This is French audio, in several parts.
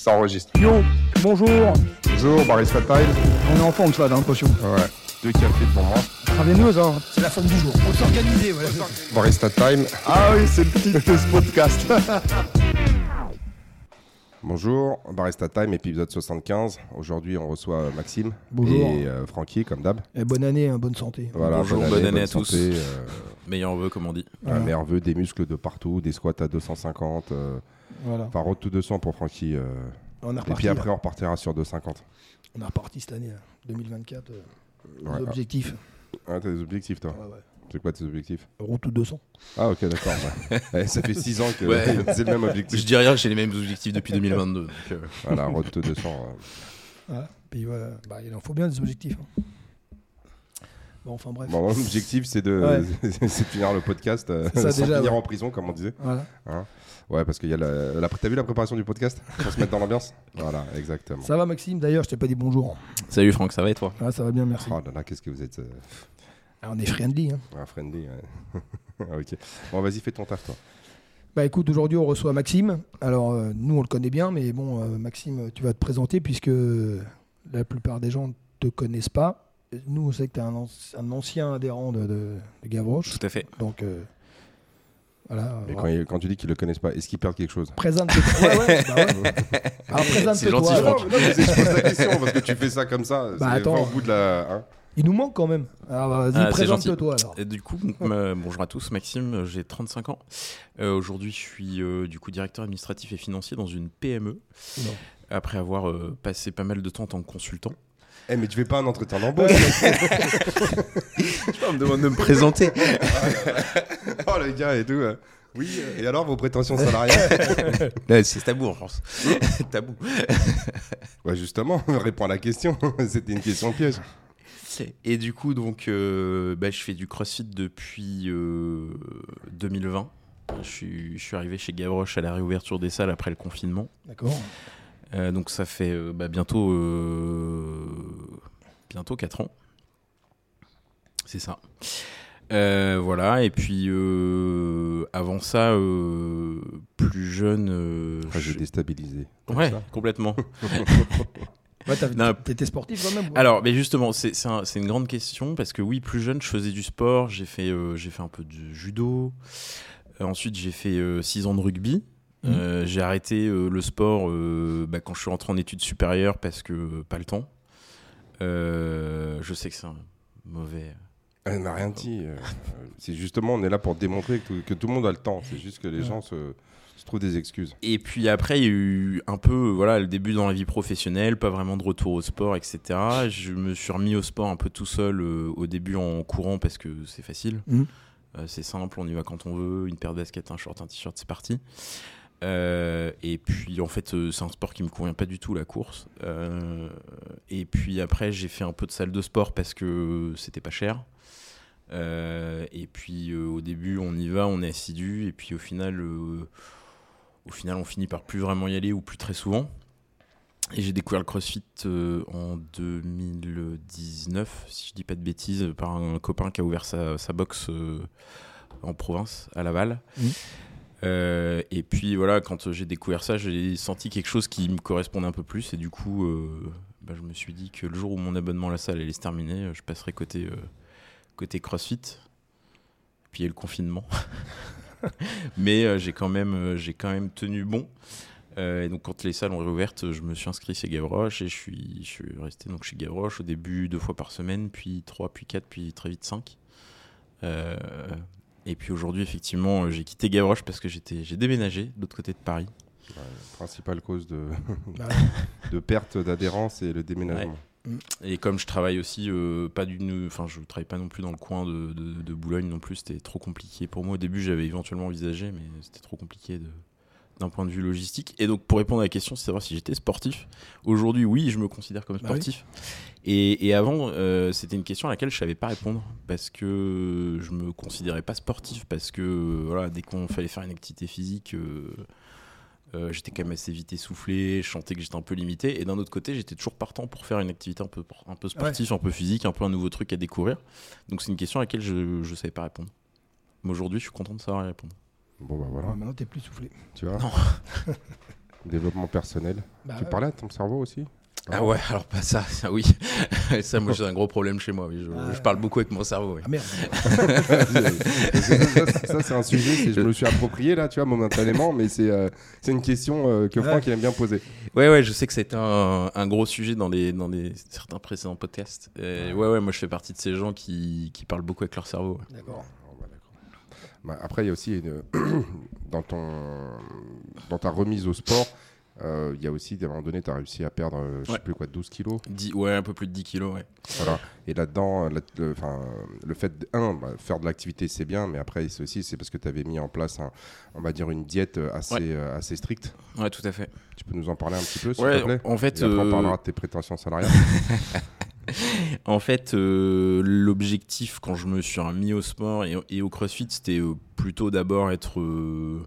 Ça enregistre. Yo, bonjour. Bonjour, Barista Time. On est en forme, ça, j'ai l'impression. Ouais. Deux cafés pour moi. Traveineuse, hein. C'est la forme du jour. Faut s'organiser, voilà. Barista Time. Ah oui, c'est le titre de ce podcast. Bonjour, Barista Time, épisode 75. Aujourd'hui, on reçoit Maxime Bonjour. et euh, Francky, comme d'hab. Et bonne année, hein, bonne santé. Voilà, Bonjour, bonne année à tous. euh, Meilleur vœu, comme on dit. un meilleur vœu, des muscles de partout, des squats à 250. euh, Voilà. Enfin, road to 200 pour Francky. euh, On et puis après, là. on repartira sur 250. On est reparti cette année, là. 2024. euh, Ouais. objectifs. Ah, t'as des objectifs, toi Ouais, ouais. C'est quoi tes objectifs Route ou 200. Ah, ok, d'accord. Ouais, ça fait 6 ans que Ouais. c'est le même Je objectif. dis rien, j'ai les mêmes objectifs depuis 2022. donc, euh, Voilà, road to 200. euh, Voilà. Puis voilà. Bah, il en faut bien des objectifs. hein. Bon, enfin bref. Bon, l'objectif, c'est de, Ouais. de finir le podcast euh, C'est ça, sans déjà, finir ouais. en prison, comme on disait. Voilà. Ouais, parce qu'il y a la, la- T'as vu la préparation du podcast? Pour se mettre dans l'ambiance? Voilà, exactement. Ça va, Maxime? D'ailleurs, je t'ai pas dit bonjour. Salut Franck, ça va et toi? Ah, ça va bien, merci. Oh là là, qu'est-ce que vous êtes euh, Ah, on est friendly. Hein. un friendly. ouais. Ah, ok. Bon, vas-y, fais ton taf, toi. Bah écoute, aujourd'hui on reçoit Maxime. Alors euh, nous on le connaît bien, mais bon, euh, Maxime, tu vas te présenter puisque la plupart des gens ne te connaissent pas. Nous on sait que tu es un, anci- un ancien adhérent de, de, de Gavroche. Tout à fait. Donc euh, voilà. Et quand, il- quand tu dis qu'ils le connaissent pas, est-ce qu'ils perdent quelque chose? Présente-toi. Ouais, ouais, bah ouais. Alors présente-toi. C'est gentil. Franck. Non, mais je pose la question parce que tu fais ça comme ça. Bah, c'est au bout de la. hein. Il nous manque quand même. Alors vas-y, Ah, présente-toi alors. Et du coup, euh, bonjour à tous, Maxime, j'ai 35 ans. Euh, Aujourd'hui, je suis euh, du coup directeur administratif et financier dans une PME. Non. Après avoir euh, passé pas mal de temps en tant que consultant. Eh, mais tu fais pas un entretien d'embauche on me demande de me présenter. Oh, le gars et tout. euh. Oui, euh, et alors vos prétentions salariales C'est tabou en France. tabou. Ouais, justement, réponds à la question. C'était une question piège. Et du coup, donc, euh, bah, je fais du crossfit depuis euh, 2020. Je suis, je suis arrivé chez Gavroche à la réouverture des salles après le confinement. D'accord. Euh, donc ça fait euh, bah, bientôt, euh, bientôt 4 ans. C'est ça. Euh, voilà, et puis euh, avant ça, euh, plus jeune. euh, Enfin, je déstabilisé. Ouais, ça. complètement. Ouais. T'étais sportif quand même. ou- Alors, mais justement, c'est c'est un- c'est une grande question parce que oui, plus jeune, je faisais du sport, j'ai fait, euh, j'ai fait un peu de judo. Euh, ensuite, j'ai fait 6 ans de rugby. Mhm. Euh, j'ai arrêté euh, le sport euh, bah, quand je suis rentré en études supérieures parce que euh, pas le temps. Euh, je sais que c'est un mauvais. Elle n'a rien dit. c'est justement, on est là pour démontrer que tout, que tout le monde a le temps. C'est juste que les Ouais. gens se, se trouvent des excuses. Et puis après, il y a eu un peu voilà, le début dans la vie professionnelle, pas vraiment de retour au sport, etc. Je me suis remis au sport un peu tout seul euh, au début en courant parce que c'est facile. Mhm. Euh, c'est simple, on y va quand on veut, une paire de baskets, un short, un t-shirt, c'est parti. Euh, et puis en fait, euh, c'est un sport qui me convient pas du tout, la course. Euh, et puis après, j'ai fait un peu de salle de sport parce que c'était pas cher. Et puis au début, on y va, on est assidu, et puis au final, au final, on finit par plus vraiment y aller ou plus très souvent. Et j'ai découvert le CrossFit en 2019, si je dis pas de bêtises, par un copain qui a ouvert sa, sa box en province, à Laval. Mhm. Euh, et puis voilà, quand j'ai découvert ça, j'ai senti quelque chose qui me correspondait un peu plus. Et du coup, euh, bah, je me suis dit que le jour où mon abonnement à la salle allait se terminer, euh, je passerai côté, euh, côté CrossFit. Puis il y a le confinement. Mais j'ai quand, même, quand même tenu bon. Et donc quand les salles ont réouvert, je me suis inscrit chez Gavroche et je suis, je suis resté donc chez Gavroche au début deux fois par semaine, puis trois, puis quatre, puis très vite cinq. Et puis aujourd'hui, effectivement, euh, j'ai quitté Gavroche parce que j'étais, j'ai déménagé de l'autre côté de Paris. Ouais, principale cause de, Bah, de perte d'adhérence et le déménagement. Et comme je travaille aussi euh, pas d'une, enfin je travaille pas non plus dans le coin de, de- de Boulogne non plus, c'était trop compliqué pour moi. Au début, j'avais éventuellement envisagé, mais c'était trop compliqué de d'un point de vue logistique. Et donc pour répondre à la question, c'est savoir si j'étais sportif. Aujourd'hui, oui, je me considère comme Bah sportif. Et, et avant, euh, c'était une question à laquelle je savais pas répondre parce que je me considérais pas sportif parce que voilà, dès qu'on fallait faire une activité physique. euh, euh, j'étais quand même assez vite essoufflé, je sentais que j'étais un peu limité. Et d'un autre côté, j'étais toujours partant pour faire une activité un peu, un peu sportive, un peu physique, un peu un nouveau truc à découvrir. Donc c'est une question à laquelle je ne savais pas répondre. Mais aujourd'hui, je suis content de savoir y répondre. Bon, bah voilà, ouais, maintenant t'es plus soufflé. tu vois. Non. Développement personnel. Bah tu parlais à ton cerveau aussi? Ah ouais, alors pas ça, ça oui. ça, moi, j'ai un gros problème chez moi. Oui. Je, Ah je parle beaucoup avec mon cerveau. oui. Ah merde. ça, c'est un sujet, c'est- je me le suis approprié là, tu vois, momentanément, mais c'est euh, c'est une question euh, que Franck aime bien poser. Ouais, ouais, je sais que c'était un, un gros sujet dans, les, dans les, certains précédents podcasts. Et ouais, ouais, moi, je fais partie de ces gens qui, qui parlent beaucoup avec leur cerveau. ouais. D'accord. Bah, après, il y a aussi une- dans, ton, dans ta remise au sport, euh, il y a aussi, à un moment donné, tu as réussi à perdre, euh, je Ouais. sais plus quoi, 12 kilos. Dix- ouais, un peu plus de 10 kilos, ouais. Voilà. Et là-dedans, la- le, enfin, le fait, de, un, bah, faire de l'activité, c'est bien, mais après, c'est aussi c'est parce que tu avais mis en place, un- on va dire, une diète euh, assez, Ouais. euh, assez stricte. Ouais, tout à fait. Tu peux nous en parler un petit peu, s'il Ouais, te plaît? en fait, Et après, on euh, parlera de tes prétentions salariales. En fait, euh, l'objectif quand je me suis remis au sport et, au crossfit, c'était euh, plutôt d'abord être euh,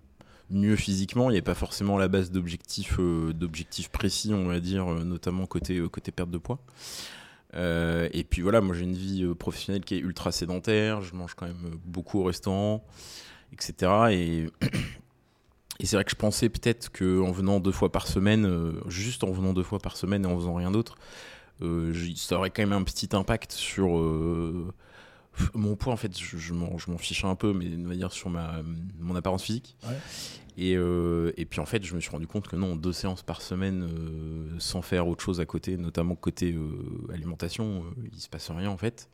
mieux physiquement. Il n'y avait pas forcément la base d'objectifs précis, on va dire, notamment côté, perte de poids. Et puis voilà, moi j'ai une vie professionnelle qui est ultra sédentaire, je mange quand même beaucoup au restaurant, etc. Et, et c'est vrai que je pensais peut-être qu'en venant deux fois par semaine, juste en venant deux fois par semaine et en faisant rien d'autre, ça aurait quand même un petit impact sur euh, mon poids en fait je, je m'en fichais un peu mais on va dire sur ma mon apparence physique. Ouais. et, euh, et puis en fait je me suis rendu compte que non deux séances par semaine euh, sans faire autre chose à côté notamment côté euh, alimentation euh, il se passe rien en fait.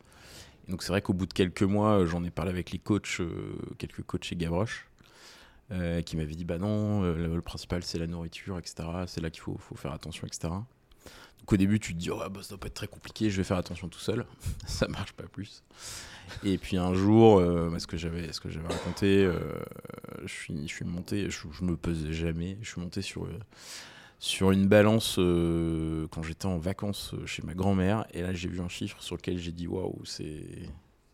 Et donc c'est vrai qu'au bout de quelques mois euh, j'en ai parlé avec les coachs euh, quelques coachs chez Gavroche euh, qui m'avaient dit bah non euh, le, le principal c'est la nourriture etc c'est là qu'il faut, faut faire attention etc donc au début, tu te dis, oh, bah, ça doit pas être très compliqué, je vais faire attention tout seul. ça marche pas plus. Et puis un jour, euh, ce que j'avais, raconté, euh, je suis, je suis monté, je, je me pesais jamais, je suis monté sur sur une balance euh, quand j'étais en vacances chez ma grand-mère, et là j'ai vu un chiffre sur lequel j'ai dit, waouh, c'est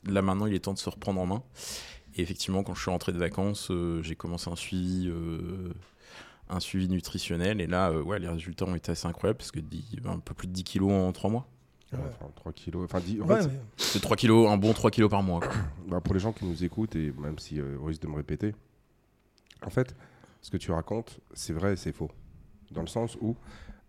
là maintenant il est temps de se reprendre en main. Et effectivement, quand je suis rentré de vacances, j'ai commencé un suivi. Un suivi nutritionnel et là euh, ouais les résultats ont été assez incroyables parce que dix- un peu plus de 10 kilos en 3 mois Ouais. Enfin, 3 kilos. Enfin, dix- en Ouais, fait, ouais. c'est 3 kilos un bon 3 kilos par mois quoi. Bah, pour les gens qui nous écoutent, et même si euh, risque de me répéter, en fait, ce que tu racontes, c'est vrai et c'est faux. Dans le sens où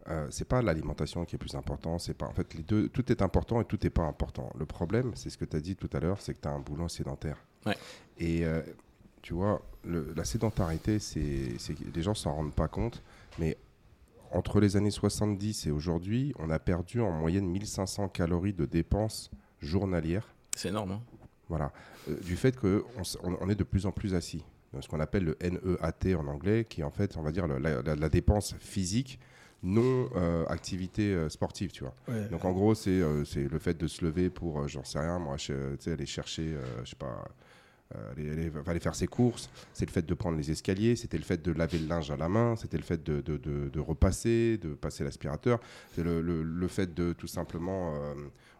euh, c'est pas l'alimentation qui est plus important, c'est pas en fait les deux, tout est important et tout n'est pas important. Le problème, c'est ce que tu as dit tout à l'heure, c'est que tu as un boulot sédentaire. Ouais. Et euh, tu vois, le- la sédentarité, c'est, les gens s'en rendent pas compte, mais entre les années 70 et aujourd'hui, on a perdu en moyenne 1500 calories de dépenses journalières c'est énorme hein. voilà. Euh, du fait qu'on on, est de plus en plus assis. Donc, ce qu'on appelle le NEAT en anglais, qui est en fait, on va dire, le- la, la- la dépense physique, non euh, activité euh, sportive, tu vois. Ouais. Donc en gros, c'est euh, c'est le fait de se lever pour, euh, j'en sais rien, moi, je- aller chercher, euh, je sais pas, aller, va aller faire ses courses, c'est le fait de prendre les escaliers, c'était le fait de laver le linge à la main, c'était le fait de, repasser, de passer l'aspirateur, c'est le, fait de tout simplement, euh,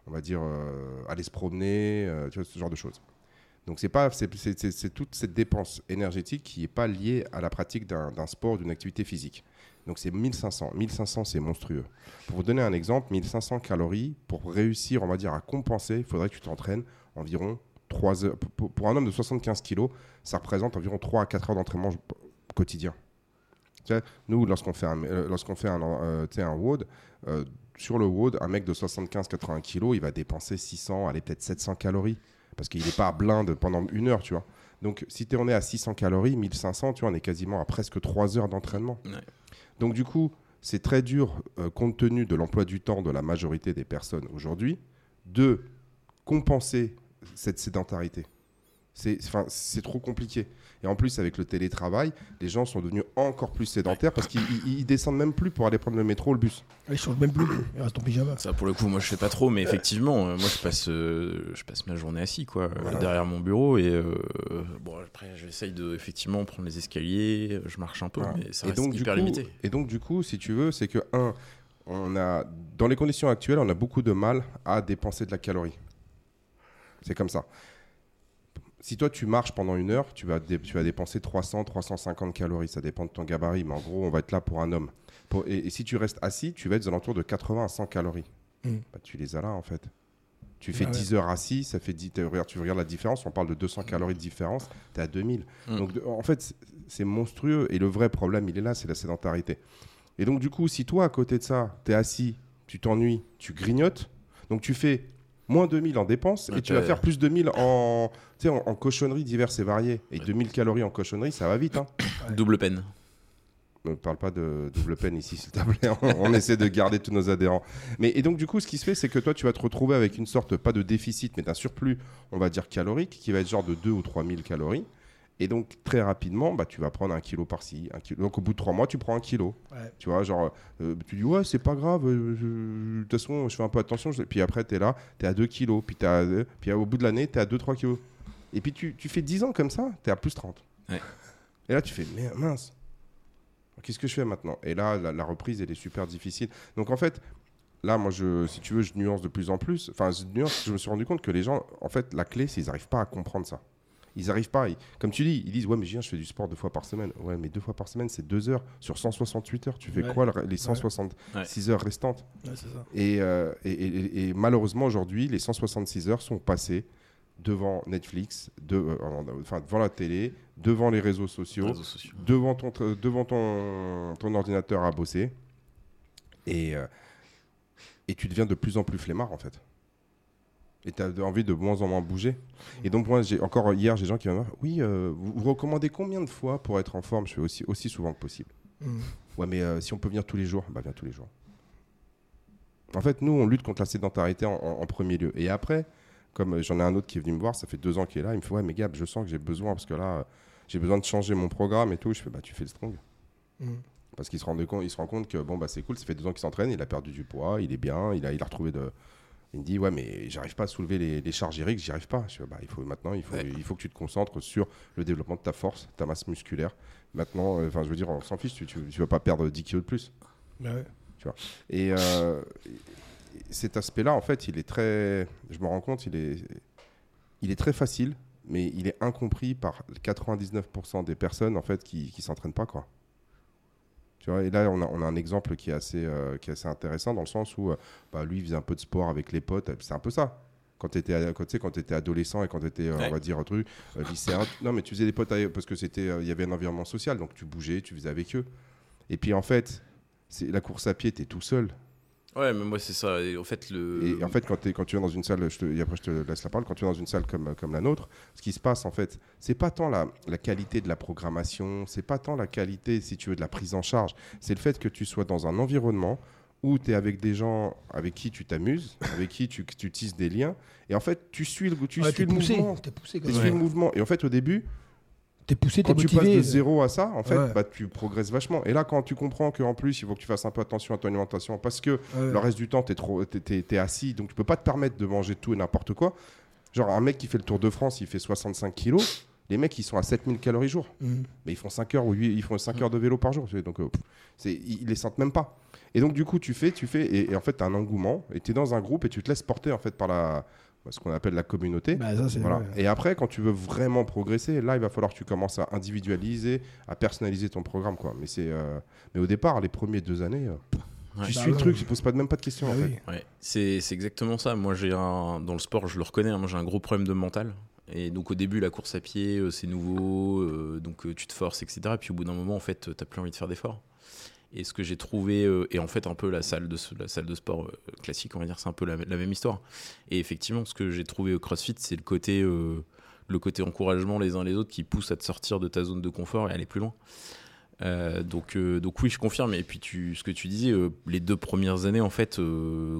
on va dire, euh, aller se promener, euh, ce genre de choses. Donc c'est c'est- toute cette dépense énergétique qui n'est pas liée à la pratique d'un sport, d'une activité physique. Donc c'est 1500. 1500, c'est monstrueux. Pour vous donner un exemple, 1500 calories, pour réussir, on va dire, à compenser, il faudrait que tu t'entraînes environ 3 heures. Pour- Pour, un homme de 75 kilos, ça représente environ 3 à 4 heures d'entraînement quotidien. Tu sais, nous, lorsqu'on fait un, euh, lorsqu'on fait un, euh, un WOD, euh, sur le WOD, un mec de 75-80 kilos, il va dépenser 600, allez, peut-être 700 calories. Parce qu'il n'est pas à blinde pendant une heure, tu vois. Donc, si t'es- on est à 600 calories, 1500, tu vois, on est quasiment à presque 3 heures d'entraînement. Ouais. Donc, du coup, c'est très dur, euh, compte tenu de l'emploi du temps de la majorité des personnes aujourd'hui, de compenser cette sédentarité. C'est enfin, c'est trop compliqué. Et en plus, avec le télétravail, les gens sont devenus encore plus sédentaires parce qu'ils ils- ils descendent même plus pour aller prendre le métro ou le bus. Ils changent même plus. Ils restent en pyjama. Ça, pour le coup, moi, je sais pas trop, mais effectivement, euh, moi, je passe, euh, je passe ma journée assis, quoi, euh, Voilà. derrière mon bureau, et euh, bon, après, j'essaye de, effectivement, prendre les escaliers, je marche un peu, Voilà. mais ça et, reste donc, du hyper coup, limité. et donc, du coup, si tu veux, c'est que, un, on a, dans les conditions actuelles, on a beaucoup de mal à dépenser de la calorie. C'est comme ça. Si toi, tu marches pendant une heure, tu vas, dé- tu vas dépenser 300, 350 calories. Ça dépend de ton gabarit, mais en gros, on va être là pour un homme. Pour- et, et si tu restes assis, tu vas être aux alentours de 80 à 100 calories. Mm. Bah, tu les as là, en fait. Tu fais Ah ouais. 10 heures assis, ça fait 10, tu regardes, tu regardes la différence, on parle de 200 calories de différence, tu es à 2000. Mm. Donc, de- en fait, c'est- c'est monstrueux. Et le vrai problème, il est là, c'est la sédentarité. Et donc, du coup, si toi, à côté de ça, tu es assis, tu t'ennuies, tu grignotes, donc tu fais moins 2000 en dépenses et tu vas faire plus de 2000 en, en, en cochonneries diverses et variées. Et 2000 calories en cochonneries, ça va vite. Hein. Double peine. Ne parle pas de double peine ici, s'il te plaît. On, essaie de garder tous nos adhérents. Mais, et donc, du coup, ce qui se fait, c'est que toi, tu vas te retrouver avec une sorte, pas de déficit, mais d'un surplus, on va dire calorique, qui va être genre de 2 ou 3000 calories. Et donc, très rapidement, bah, tu vas prendre un kilo par-ci. Un kilo. Donc, au bout de trois mois, tu prends un kilo. Tu vois, genre, euh, tu dis, ouais, c'est pas grave, euh, de toute façon, je fais un peu attention. Puis après, tu es là, tu es à 2 kilos. Puis, as, puis au bout de l'année, tu es à 2-3 kilos. Et puis, tu, tu, fais 10 ans comme ça, tu es à plus 30. Et là, tu fais, mais mince, qu'est-ce que je fais maintenant? Et là, la, reprise, elle est super difficile. Donc, en fait, là, moi, je, si tu veux, je nuance de plus en plus. Enfin, je nuance, je me suis rendu compte que les gens, en fait, la clé, c'est qu'ils n'arrivent pas à comprendre ça. Ils arrivent pas. comme tu dis, ils disent Ouais, mais je fais du sport deux fois par semaine. Ouais, mais deux fois par semaine, c'est deux heures. Sur 168 heures, tu fais quoi les 166 heures restantes euh, et, et, malheureusement, aujourd'hui, les 166 heures sont passées devant Netflix, de, euh, enfin, devant la télé, devant les réseaux sociaux, devant, ton, devant ton, ton ordinateur à bosser. Et, euh, et tu deviens de plus en plus flemmard, en fait et tu as envie de moins en moins bouger. Et donc, moi, j'ai encore hier, j'ai des gens qui me disent Oui, euh, vous, recommandez combien de fois pour être en forme? Je fais aussi, aussi souvent que possible. Mm. Ouais, mais euh, si on peut venir tous les jours, bah viens tous les jours. En fait, nous, on lutte contre la sédentarité en, premier lieu. Et après, comme euh, j'en ai un autre qui est venu me voir, ça fait deux ans qu'il est là, il me fait Ouais, mais Gab, je sens que j'ai besoin, parce que là, j'ai besoin de changer mon programme et tout. Je fais Bah, tu fais le strong. Mm. Parce qu'il se, rend compte, il se rend compte que bon, bah, c'est cool, ça fait deux ans qu'il s'entraîne, il a perdu du poids, il est bien, il a, il a retrouvé de il me dit ouais mais j'arrive pas à soulever les, charges Eric, j'y arrive pas. Je bah, il faut maintenant il faut, il faut que tu te concentres sur le développement de ta force, ta masse musculaire. Maintenant, euh, enfin je veux dire, on s'en fiche, tu, tu, vas pas perdre 10 kilos de plus. Bah tu vois. Et euh, cet aspect-là, en fait, il est très, je me rends compte, il est, il est très facile, mais il est incompris par 99% des personnes en fait qui, qui s'entraînent pas quoi et là, on a, un exemple qui est, assez, euh, qui est assez intéressant dans le sens où euh, bah, lui, il faisait un peu de sport avec les potes. C'est un peu ça. Quand tu étais, quand étais adolescent et quand tu étais, euh, on va dire, truc, lycéen. Non, mais tu faisais des potes parce que c'était, il y avait un environnement social. Donc tu bougeais, tu faisais avec eux. Et puis en fait, la course à pied, tu es tout seul. Ouais, mais moi, c'est ça. Et en fait, le... et en fait quand, es, quand tu es dans une salle, je te, et après je te laisse la parole, quand tu es dans une salle comme, comme la nôtre, ce qui se passe, en fait, c'est pas tant la, la, qualité de la programmation, c'est pas tant la qualité, si tu veux, de la prise en charge, c'est le fait que tu sois dans un environnement où tu es avec des gens avec qui tu t'amuses, avec qui tu, tu, tisses des liens, et en fait, tu suis le, tu suis le mouvement. Poussé, tu suis le mouvement. Et en fait, au début, t'es poussé, t'es motivé. Quand tu passes de zéro à ça, en fait, bah, tu progresses vachement. Et là, quand tu comprends qu'en plus, il faut que tu fasses un peu attention à ton alimentation, parce que le reste du temps, t'es trop, es, assis, donc tu peux pas te permettre de manger tout et n'importe quoi. Genre, un mec qui fait le Tour de France, il fait 65 kilos. Les mecs, ils sont à 7000 calories jour. Mhm. Mais ils font 5 heures ou ils font 5 heures de vélo par jour. Donc, euh, ils, les sentent même pas. Et donc, du coup, tu fais, tu fais, et, et en fait, tu as un engouement, et tu es dans un groupe, et tu te laisses porter en fait par la, ce qu'on appelle la communauté. Bah, Et après, quand tu veux vraiment progresser, là, il va falloir que tu commences à individualiser, à personnaliser ton programme. Quoi. Mais, c'est, euh, mais au départ, les premières deux années, euh, tu bah suis le truc, tu poses pas même pas de questions. Bah ouais. C'est, c'est exactement ça. Moi, j'ai un, dans le sport, je le reconnais, hein, moi, j'ai un gros problème de mental. Et donc au début, la course à pied, euh, c'est nouveau, donc tu te forces, etc. Et puis au bout d'un moment, en fait, tu n'as plus envie de faire d'efforts. Et ce que j'ai trouvé, euh, et en fait un peu la salle de, la salle de sport euh, classique, on va dire, c'est un peu la, même histoire. Et effectivement, ce que j'ai trouvé au CrossFit, c'est le côté, euh, le côté encouragement les uns les autres qui pousse à te sortir de ta zone de confort et aller plus loin. donc, donc oui, je confirme. Et puis tu, ce que tu disais, les deux premières années, en fait,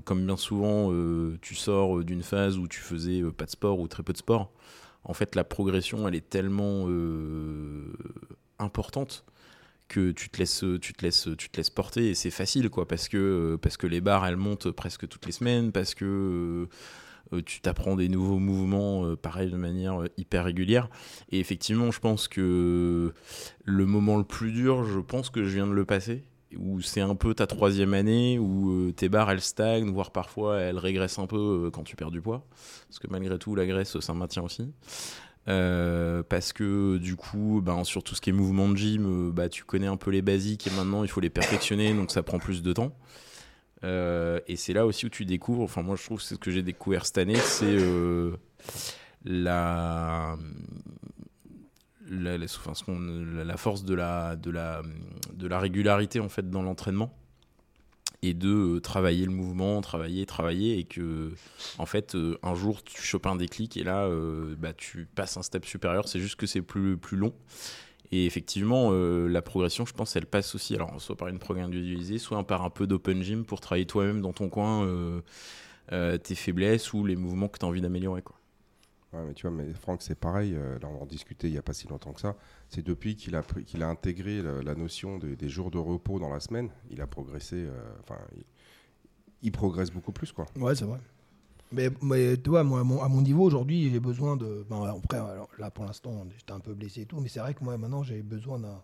comme bien souvent, tu sors d'une phase où tu faisais pas de sport ou très peu de sport. En fait, la progression, elle est tellement importante que tu te laisses tu te laisses tu te laisses porter et c'est facile quoi parce que parce que les barres elles montent presque toutes les semaines parce que euh, tu t'apprends des nouveaux mouvements euh, pareil de manière euh, hyper régulière. Et effectivement je pense que le moment le plus dur je pense que je viens de le passer où c'est un peu ta troisième année où tes barres elles stagnent voire parfois elles régressent un peu quand tu perds du poids parce que malgré tout la graisse ça maintient aussi euh, parce que du coup, ben, sur tout ce qui est mouvement de gym, euh, bah, tu connais un peu les basiques et maintenant il faut les perfectionner, donc ça prend plus de temps. Euh, et c'est là aussi où tu découvres, enfin moi je trouve c'est ce que j'ai découvert cette année, c'est la- la force de la, de, la, de la régularité en fait dans l'entraînement et de euh, travailler le mouvement, travailler, travailler et que en fait euh, un jour tu chopes un déclic et là euh, bah, tu passes un step supérieur, c'est juste que c'est plus, long. Et effectivement, la progression, je pense, elle passe aussi, alors soit par une programme individualisée, soit par un peu d'open gym pour travailler toi-même dans ton coin tes faiblesses ou les mouvements que tu as envie d'améliorer. Ouais, mais tu vois, mais Franck, c'est pareil. euh, là, on en discutait il n'y a pas si longtemps que ça. C'est depuis qu'il a, pris- qu'il a intégré la, la notion de- des jours de repos dans la semaine, il a progressé. euh, Enfin, il, il progresse beaucoup plus, quoi. Ouais, c'est vrai. Mais, mais tu vois, moi, à mon, à mon niveau aujourd'hui, j'ai besoin de. Bon, après, alors, là pour l'instant, j'étais un peu blessé et tout, mais c'est vrai que moi maintenant, j'ai besoin d'un.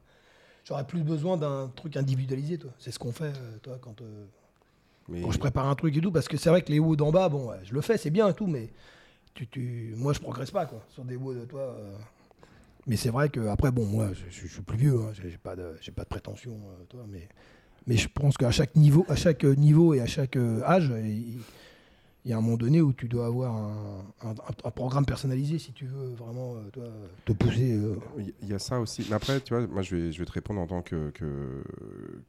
J'aurais plus besoin d'un truc individualisé, toi. C'est ce qu'on fait, euh, toi, quand, euh, Mais quand je prépare un truc et tout, parce que c'est vrai que les hauts d'en bas, bon, ouais, je le fais, c'est bien et tout, mais tu, tu, moi, je progresse pas, quoi, sur des hauts de toi. euh. Mais c'est vrai que après, bon, moi, je, je- je suis plus vieux, hein, j'ai pas de, j'ai pas de prétention, euh, toi, mais, mais je pense qu'à chaque niveau, à chaque niveau et à chaque euh, âge, il, il y a un moment donné où tu dois avoir un, un- un programme personnalisé si tu veux vraiment toi, te pousser. euh. Il y a ça aussi. Mais après, tu vois, moi, je vais, je vais te répondre en tant que, que,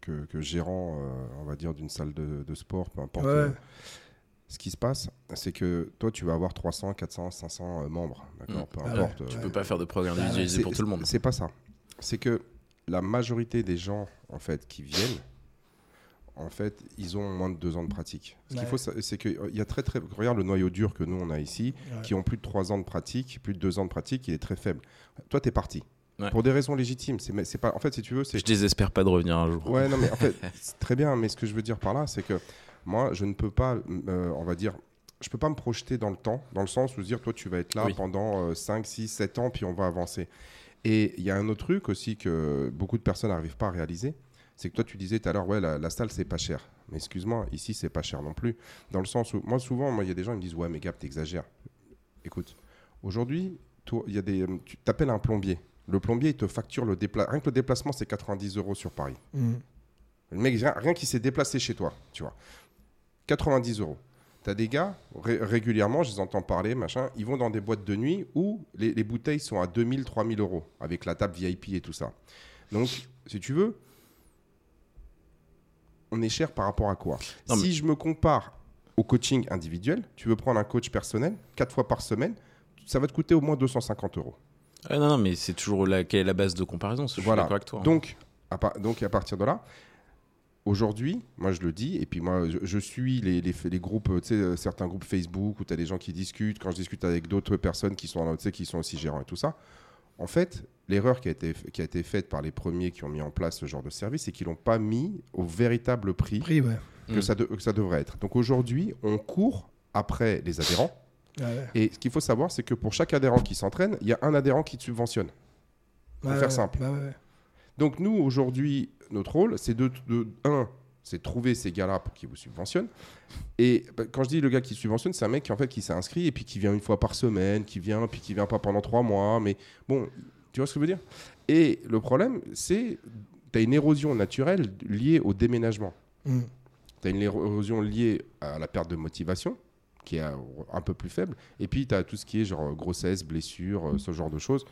que, que gérant, on va dire, d'une salle de, de sport, peu importe. Ouais. Ce qui se passe, c'est que toi, tu vas avoir 300, 400, 500 euh, membres, d'accord Mm. Peu Ah importe. ouais. euh, Tu peux pas faire de programme Bah, individualisé c'est- pour tout le monde. C'est pas ça. C'est que la majorité des gens, en fait, qui viennent, en fait, ils ont moins de deux ans de pratique. Ce qu'il faut, c'est qu'il y a très, très. Regarde le noyau dur que nous, on a ici, Ouais. qui ont plus de trois ans de pratique, plus de deux ans de pratique, il est très faible. Toi, tu es parti. Ouais. Pour des raisons légitimes. C'est pas. En fait, si tu veux, c'est. Je désespère pas de revenir un jour. Ouais, non, mais en fait, c'est très bien. Mais ce que je veux dire par là, c'est que moi, je ne peux pas, euh, on va dire, je peux pas me projeter dans le temps, dans le sens où se dire, toi, tu vas être là Oui. pendant euh, 5, 6, 7 ans, puis on va avancer. Et il y a un autre truc aussi que beaucoup de personnes n'arrivent pas à réaliser. C'est que toi, tu disais tout à l'heure, ouais, la, la salle, c'est pas cher. Mais excuse-moi, ici, c'est pas cher non plus. Dans le sens où, moi, souvent, moi, il y a des gens qui me disent, ouais, mais Gap, t'exagères. Écoute, aujourd'hui, toi, il y a des, tu t'appelles un plombier. Le plombier, il te facture le déplacement. Rien que le déplacement, c'est 90 euros sur Paris. Mhm. Le mec, rien, rien qui s'est déplacé chez toi, tu vois. 90 euros. T'as des gars, ré- régulièrement, je les entends parler, machin, ils vont dans des boîtes de nuit où les, les bouteilles sont à 2000, 3000 euros, avec la table VIP et tout ça. Donc, si tu veux, on est cher par rapport à quoi? Non, Si je me compare au coaching individuel, tu veux prendre un coach personnel, 4 fois par semaine, ça va te coûter au moins 250 euros. Ah, non, non, mais c'est toujours la, quelle est la base de comparaison. Je suis Voilà. d'accord avec toi. Donc, à, donc à partir de là, aujourd'hui, moi je le dis, et puis moi je, je suis les, les, les groupes, euh, tu sais, certains groupes Facebook où tu as des gens qui discutent, quand je discute avec d'autres personnes qui sont, tu sais, qui sont aussi gérants et tout ça. En fait, l'erreur qui a, été, qui a été faite par les premiers qui ont mis en place ce genre de service, c'est qu'ils l'ont pas mis au véritable prix Prix, ouais. que, Mm. ça de- que ça devrait être. Donc aujourd'hui, on court après les adhérents. Ouais. Et ce qu'il faut savoir, c'est que pour chaque adhérent qui s'entraîne, il y a un adhérent qui te subventionne. Pour Ouais, faire ouais. simple. Bah ouais, ouais. Donc nous, aujourd'hui, notre rôle, c'est de, de- un, c'est de trouver ces gars-là pour qu'ils vous subventionnent. Et bah, quand je dis le gars qui subventionne, c'est un mec qui, en fait, qui s'est inscrit et puis qui vient une fois par semaine, qui vient, puis qui vient pas pendant trois mois. Mais bon, tu vois ce que je veux dire? Et le problème, c'est tu as une érosion naturelle liée au déménagement. Mhm. Tu as une érosion liée à la perte de motivation, qui est un peu plus faible. Et puis, tu as tout ce qui est genre grossesse, blessure, euh, ce genre de choses.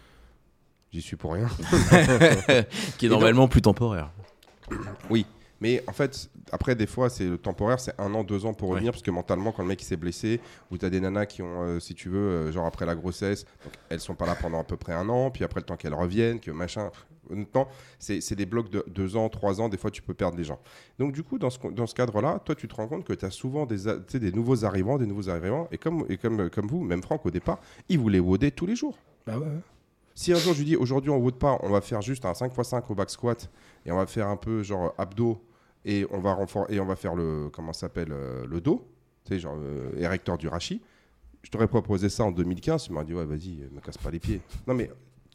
J'y suis pour rien. qui est donc- normalement plus temporaire. Oui, mais en fait, après, des fois, c'est le temporaire, c'est un an, deux ans pour Ouais. revenir, parce que mentalement, quand le mec il s'est blessé, ou tu as des nanas qui ont, euh, si tu veux, euh, genre après la grossesse, donc elles sont pas là pendant à peu près un an, puis après le temps qu'elles reviennent, que machin. Honnêtement, c'est c'est des blocs de deux ans, trois ans, des fois tu peux perdre des gens. Donc, du coup, dans ce, dans ce cadre-là, toi, tu te rends compte que tu as souvent des, a- tu sais, des nouveaux arrivants, des nouveaux arrivants, et comme, et comme, comme vous, même Franck au départ, il voulait WODer tous les jours. Bah ouais, ouais. Si un jour je lui dis aujourd'hui on vote pas, on va faire juste un 5x5 au back squat et on va faire un peu genre abdos et on va renfor- et on va faire le comment s'appelle euh, le dos, tu sais genre euh, érecteur du rachis. Je t'aurais proposé ça en 2015, tu m'as dit ouais vas-y, me casse pas les pieds. Non mais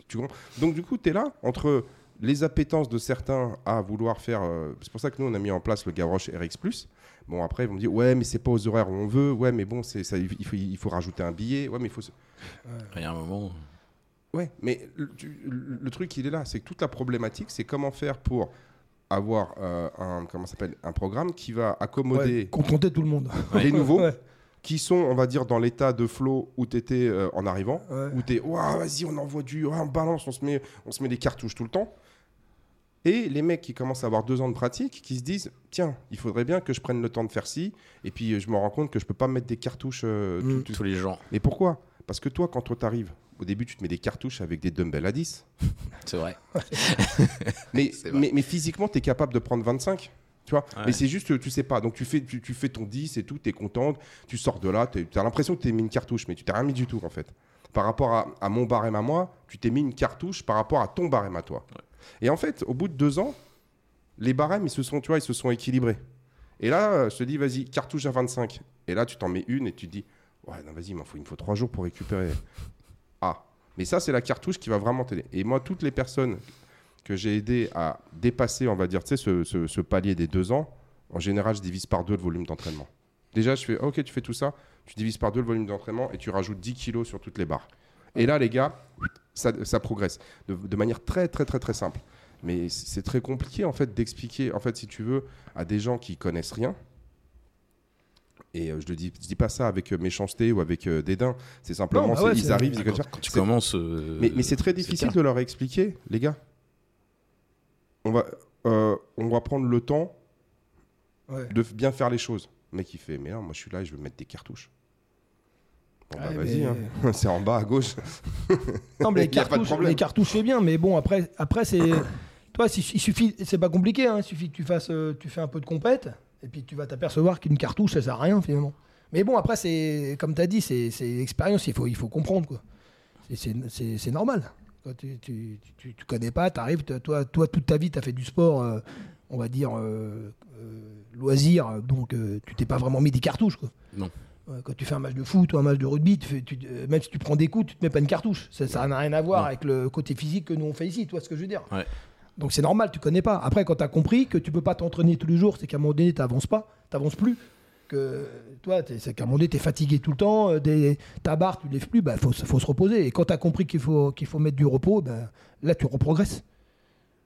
tu comprends? Donc du coup, tu es là entre les appétences de certains à vouloir faire euh, c'est pour ça que nous on a mis en place le Gavroche RX Bon après ils vont me dire ouais mais c'est pas aux horaires où on veut. Ouais mais bon, c'est ça il faut il faut rajouter un billet. Ouais mais il faut se- Il un moment. Ouais, mais le, tu- le- le truc, il est là. C'est que toute la problématique, c'est comment faire pour avoir euh, un, comment s'appelle, un programme qui va accommoder Ouais, Confronter tout le monde. les nouveaux, Ouais. qui sont, on va dire, dans l'état de flow où tu étais en arrivant, Ouais. où tu es, vas-y, on envoie du, on balance, on se, met, on se met des cartouches tout le temps. Et les mecs qui commencent à avoir deux ans de pratique, qui se disent, tiens, il faudrait bien que je prenne le temps de faire ci, et puis euh, je me rends compte que je peux pas mettre des cartouches euh, Mm. tout- tout- Tous les gens, Mais pourquoi? Parce que toi, quand toi t'arrives, au début, tu te mets des cartouches avec des dumbbells à 10. c'est vrai. Mais, vrai. mais, mais physiquement, tu es capable de prendre 25. Tu vois Ouais. Mais c'est juste, que tu sais pas. Donc tu fais, tu, tu fais ton 10 et tout, tu es contente, tu sors de là, tu as l'impression que tu mis une cartouche, mais tu t'es rien mis du tout en fait. Par rapport à, à mon barème à moi, tu t'es mis une cartouche par rapport à ton barème à toi. Et en fait, au bout de deux ans, les barèmes, ils se sont, tu vois, ils se sont équilibrés. Et là, je te dis, vas-y, cartouche à 25. Et là, tu t'en mets une et tu te dis, ouais, non, vas-y, il me faut trois jours pour récupérer. Ah, mais ça, c'est la cartouche qui va vraiment t'aider. Et moi, toutes les personnes que j'ai aidé à dépasser, on va dire, tu sais, ce, ce- palier des deux ans, en général, je divise par deux le volume d'entraînement. Déjà, je fais, ok, tu fais tout ça, tu divises par deux le volume d'entraînement et tu rajoutes 10 kilos sur toutes les barres. Et là, les gars, ça, ça progresse de, de manière très, très, très, très simple. Mais c'est très compliqué, en fait, d'expliquer, en fait, si tu veux, à des gens qui connaissent rien. Et euh, je ne dis, je dis pas ça avec euh, méchanceté ou avec euh, dédain. C'est simplement, Non, bah ouais, ils arrivent, ils Quand, quand tu commences. mais, mais c'est très le difficile de leur expliquer, les gars. On va, on va prendre le temps Ouais. de bien faire les choses. Le mec, il fait, mais non, moi je suis là et je veux mettre des cartouches. Bon, bah vas-y, mais- hein. c'est en bas à gauche. Non, mais les cartouches, les cartouches, c'est bien, mais bon, après, après c'est. Toi, il suffit, c'est pas compliqué, hein, il suffit que tu fasses, tu fais un peu de compète, et puis tu vas t'apercevoir qu'une cartouche, ça sert à rien finalement. Mais bon, après, c'est comme tu as dit, c'est l'expérience, il faut, il faut comprendre quoi. C'est- normal. Quand tu, tu, tu, tu connais pas, tu arrives, toi, toi, toute ta vie, tu as fait du sport, euh, on va dire, euh, euh, loisir, donc tu t'es pas vraiment mis des cartouches quoi. Non. Ouais, quand tu fais un match de foot ou un match de rugby, tu fais- tu- même si tu prends des coups, tu te mets pas une cartouche. Ça ça n'a rien à voir Non. avec le côté physique que nous on fait ici, tu vois ce que je veux dire. Ouais. Donc c'est normal, tu connais pas. Après, quand tu as compris que tu peux pas t'entraîner tous les jours, c'est qu'à un moment donné, tu n'avances pas, tu plus. Que toi, c'est qu'à un moment donné, tu es fatigué tout le temps, euh, des, ta barre, tu lèves plus, il bah, faut, se- reposer. Et quand tu as compris qu'il faut, mettre du repos, bah, là, tu reprogresses.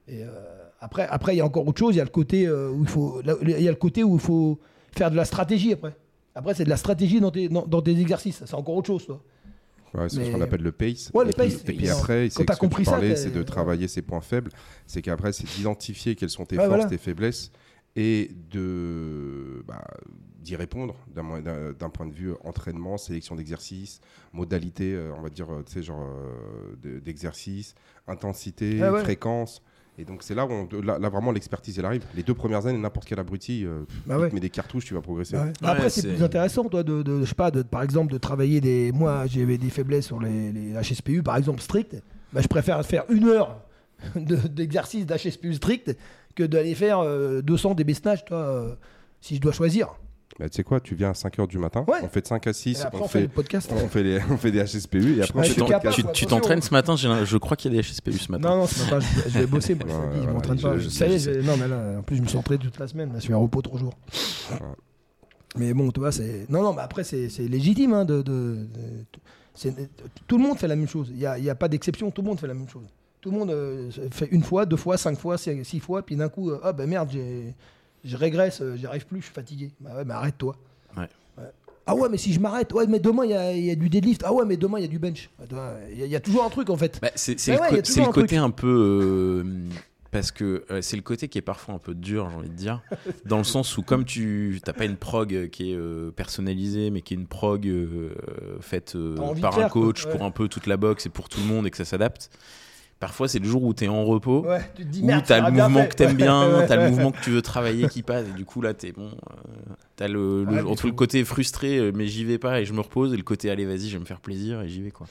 Et euh, après, après, il y a encore autre chose, il y a le côté euh, où il faut, il y a faire de la stratégie après. Après, c'est de la stratégie dans tes, tes exercices. C'est encore autre chose, toi. Ouais, c'est ce qu'on appelle le pace. Ouais, et puis, et après, c'est ce que tu compris parlais, t'es- c'est de travailler ses points faibles. C'est qu'après, c'est d'identifier quelles sont tes Ouais, forces, voilà. tes faiblesses et de bah, d'y répondre d'un point de vue entraînement, sélection d'exercices, modalité, euh, on va dire, euh, tu sais, genre euh, de- d'exercice, intensité, Ah fréquence. Et donc, c'est là où on- là, là, vraiment l'expertise, elle arrive. Les deux premières années, n'importe quel abruti, euh, Bah te des cartouches, tu vas progresser. Ouais. Après, Ouais, c'est c'est- plus intéressant, toi, de, de- je sais pas, de, par exemple, de travailler des. Moi, j'avais des faiblesses sur les, les HSPU, par exemple, strict. Bah, je préfère faire une heure de- d'exercice d'HSPU strict que d'aller faire euh, 200 des besnages, toi, euh, si je dois choisir. Bah, tu sais quoi, tu viens à 5h du matin, Ouais. on fait de 5 à 6, Et après, on, on fait fait, le podcast. on, fait les, on fait des HSPU et après on fait je Tu des podcasts. t'entraînes ce matin, je crois qu'il y a des HSPU ce matin. Non, non, ce matin, je, je vais bosser, moi. Ouais, je ouais, m'entraîne je- pas. je ça y est, je non, mais là, en plus, je me suis entraîné toute la semaine. Là, je suis en repos trois jours. Mais bon, tu vois, c'est. Non, non, mais après, c'est légitime. Hein, de, de- de- c'est- Tout le monde fait la même chose. Il n'y a, y a pas d'exception. Tout le monde fait la même chose. Tout le monde euh, fait une fois, deux fois, cinq fois, six six fois, puis d'un coup, euh, ah ben merde, j'ai- je régresse, euh, j'y arrive plus, je suis fatigué. Bah ouais, mais arrête-toi. Ouais. Ah ouais, mais si je m'arrête, ouais, mais demain il y a, il y a du deadlift. Ah ouais, mais demain il y a du bench. Ah, Il y, a- il y a toujours un truc en fait. Bah, c'est le, ouais, côté un peu. euh, parce que euh, c'est le côté qui est parfois un peu dur, j'ai envie de dire. dans le sens où, comme tu n'as pas une prog qui est euh, personnalisée, mais qui est une prog faite par un faire, coach pour un peu toute la boxe et pour tout le monde et que ça s'adapte. Parfois, c'est le jour où tu es en repos. Ouais, tu te dis Où t'as ça le mouvement que t'aimes Ouais, bien, ouais, t'as le mouvement que tu veux travailler qui passe, et du coup là t'es bon. euh, t'as le, le- Ouais, entre le côté frustré, euh, mais j'y vais pas et je me repose, et le côté allez vas-y, je vais me faire plaisir et j'y vais quoi.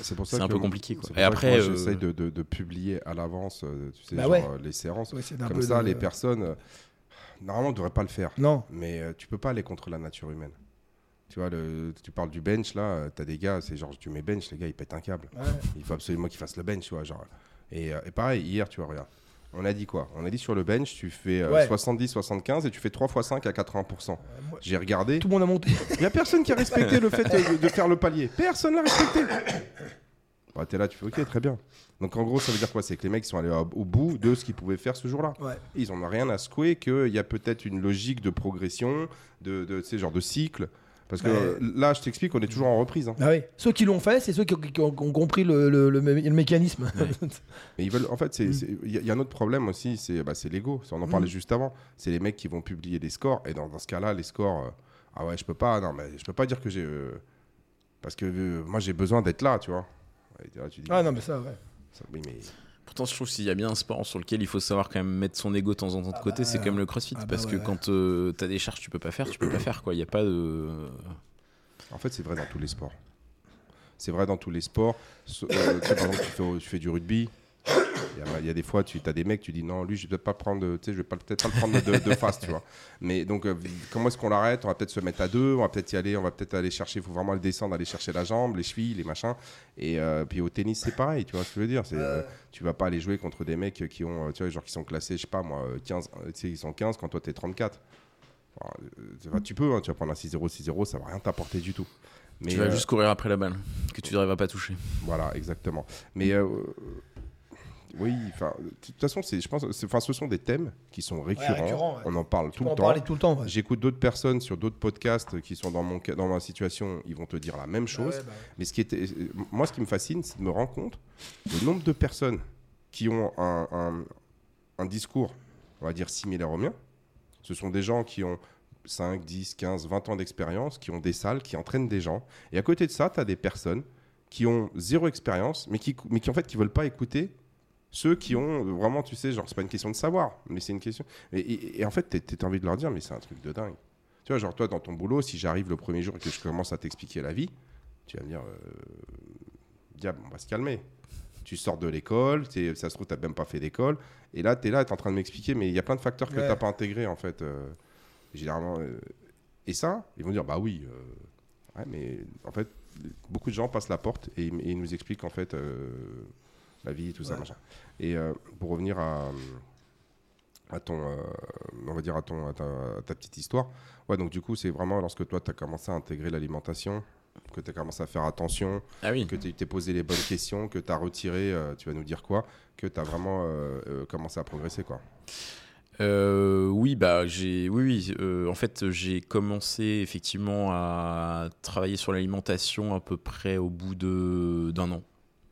C'est pour ça C'est un peu compliqué, quoi. c'est pour Et après, euh, j'essaye de, de- de publier à l'avance, euh, tu sais, Bah genre, ouais. les séances. Ouais, c'est un Comme ça, de- les personnes, normalement, ne devraient pas le faire. Non. Mais euh, tu peux pas aller contre la nature humaine. Tu vois, le, tu parles du bench, là, tu as des gars, c'est genre, tu mets bench, les gars, ils pètent un câble. Ouais. Il faut absolument qu'ils fassent le bench, tu vois. Genre. Et, euh, et pareil, hier, tu vois, regarde. On a dit quoi? On a dit sur le bench, tu fais euh, Ouais. 70-75 et tu fais 3 x 5 à 80%. moi- J'ai regardé, Tout le monde a monté. il n'y a personne qui a respecté le fait de, de faire le palier. Personne l'a respecté. Bah, T'es là, tu fais ok, très bien. Donc en gros, ça veut dire quoi? C'est que les mecs sont allés au, bout de ce qu'ils pouvaient faire ce jour-là. Ouais. Ils en ont rien à secouer, qu'il y a peut-être une logique de progression, de, de, sais, genre de cycle. Parce que euh, là, je t'explique, on est toujours en reprise. hein. Ah oui. Ceux qui l'ont fait, c'est ceux qui, qui ont, qui ont compris le, le- le mé- le mécanisme. Mais ils veulent, en fait, Mm. il y, a- il y a un autre problème aussi, c'est bah, l'ego. On en Mm. parlait juste avant. C'est les mecs qui vont publier des scores. Et dans, dans ce cas-là, les scores, euh, ah ouais, je peux pas, non, mais je peux pas dire que j'ai. euh, parce que euh, moi, j'ai besoin d'être là, tu vois. Et là, tu dis, ah non, mais ça, ouais. ça- oui, mais Pourtant, je trouve s'il y a bien un sport sur lequel il faut savoir quand même mettre son ego de temps en temps de Ah côté, bah, c'est quand même le crossfit. ah bah parce que ouais. quand euh, t'as des charges tu peux pas faire, tu peux pas faire quoi. Il y a pas de. En fait, c'est vrai dans tous les sports. C'est vrai dans tous les sports. Euh, tu sais, par exemple, tu fais, tu fais du rugby. Il y a- Il y, a des fois, tu as des mecs, tu dis non, lui, je vais peut-être pas le prendre, de- tu sais, je vais peut-être pas le prendre de, de face, tu vois. Mais donc, euh, comment est-ce qu'on l'arrête? On va peut-être se mettre à deux, on va peut-être y aller, on va peut-être aller chercher, il faut vraiment le descendre, aller chercher la jambe, les chevilles, les machins. Et euh, puis au tennis, c'est pareil, tu vois ce que je veux dire? C'est, euh, tu vas pas aller jouer contre des mecs qui ont, euh, tu vois, genre qui sont classés, je sais pas moi, euh, 15, euh, tu sais, ils sont 15 quand toi t'es 34. Enfin, tu peux, hein, tu vas prendre un 6-0, 6-0, ça va rien t'apporter du tout. Mais, tu vas euh, juste courir après la balle, que tu n'arriveras pas à toucher. voilà, exactement. Mais euh, oui, enfin, de toute façon, c'est, je pense, enfin, ce sont des thèmes qui sont récurrents. ouais. On en parle Tu tout le en temps. tout le temps. ouais. J'écoute d'autres personnes sur d'autres podcasts qui sont dans, mon, dans ma situation, ils vont te dire la même Bah chose. bah. Mais ce qui était, moi, ce qui me fascine, c'est de me rendre compte le nombre de personnes qui ont un, un- un discours, on va dire, similaire au mien. Ce sont des gens qui ont 5, 10, 15, 20 ans d'expérience, qui ont des salles, qui entraînent des gens. Et à côté de ça, tu as des personnes qui ont zéro expérience, mais qui, mais qui en fait, qui veulent pas écouter ceux qui ont vraiment, tu sais, genre, c'est pas une question de savoir, mais c'est une question. Et, et- et en fait, tu as envie de leur dire, mais c'est un truc de dingue. Tu vois, genre, toi, dans ton boulot, si j'arrive le premier jour et que je commence à t'expliquer la vie, tu vas me dire, euh, diable, on va se calmer. Tu sors de l'école, t'es- ça se trouve, tu même pas fait d'école, et là, tu es là, tu es en train de m'expliquer, mais il y a plein de facteurs que Ouais. tu n'as pas intégrés, en fait. euh, généralement. euh, et ça, ils vont dire, bah oui, euh, ouais, mais en fait, beaucoup de gens passent la porte et, et ils nous expliquent, en fait, euh, la vie, tout ça, machin. Et euh, pour revenir à, à ton, euh, on va dire à, ton, à ta, à ta petite histoire, ouais, donc du coup, c'est vraiment lorsque toi, tu as commencé à intégrer l'alimentation, que tu as commencé à faire attention, Ah oui. que tu t'es posé les bonnes questions, que tu as retiré, euh, tu vas nous dire quoi, que tu as vraiment commencé à progresser, quoi. Euh, oui, bah j'ai, oui, oui. euh, en fait, j'ai commencé effectivement à travailler sur l'alimentation à peu près au bout de d'un an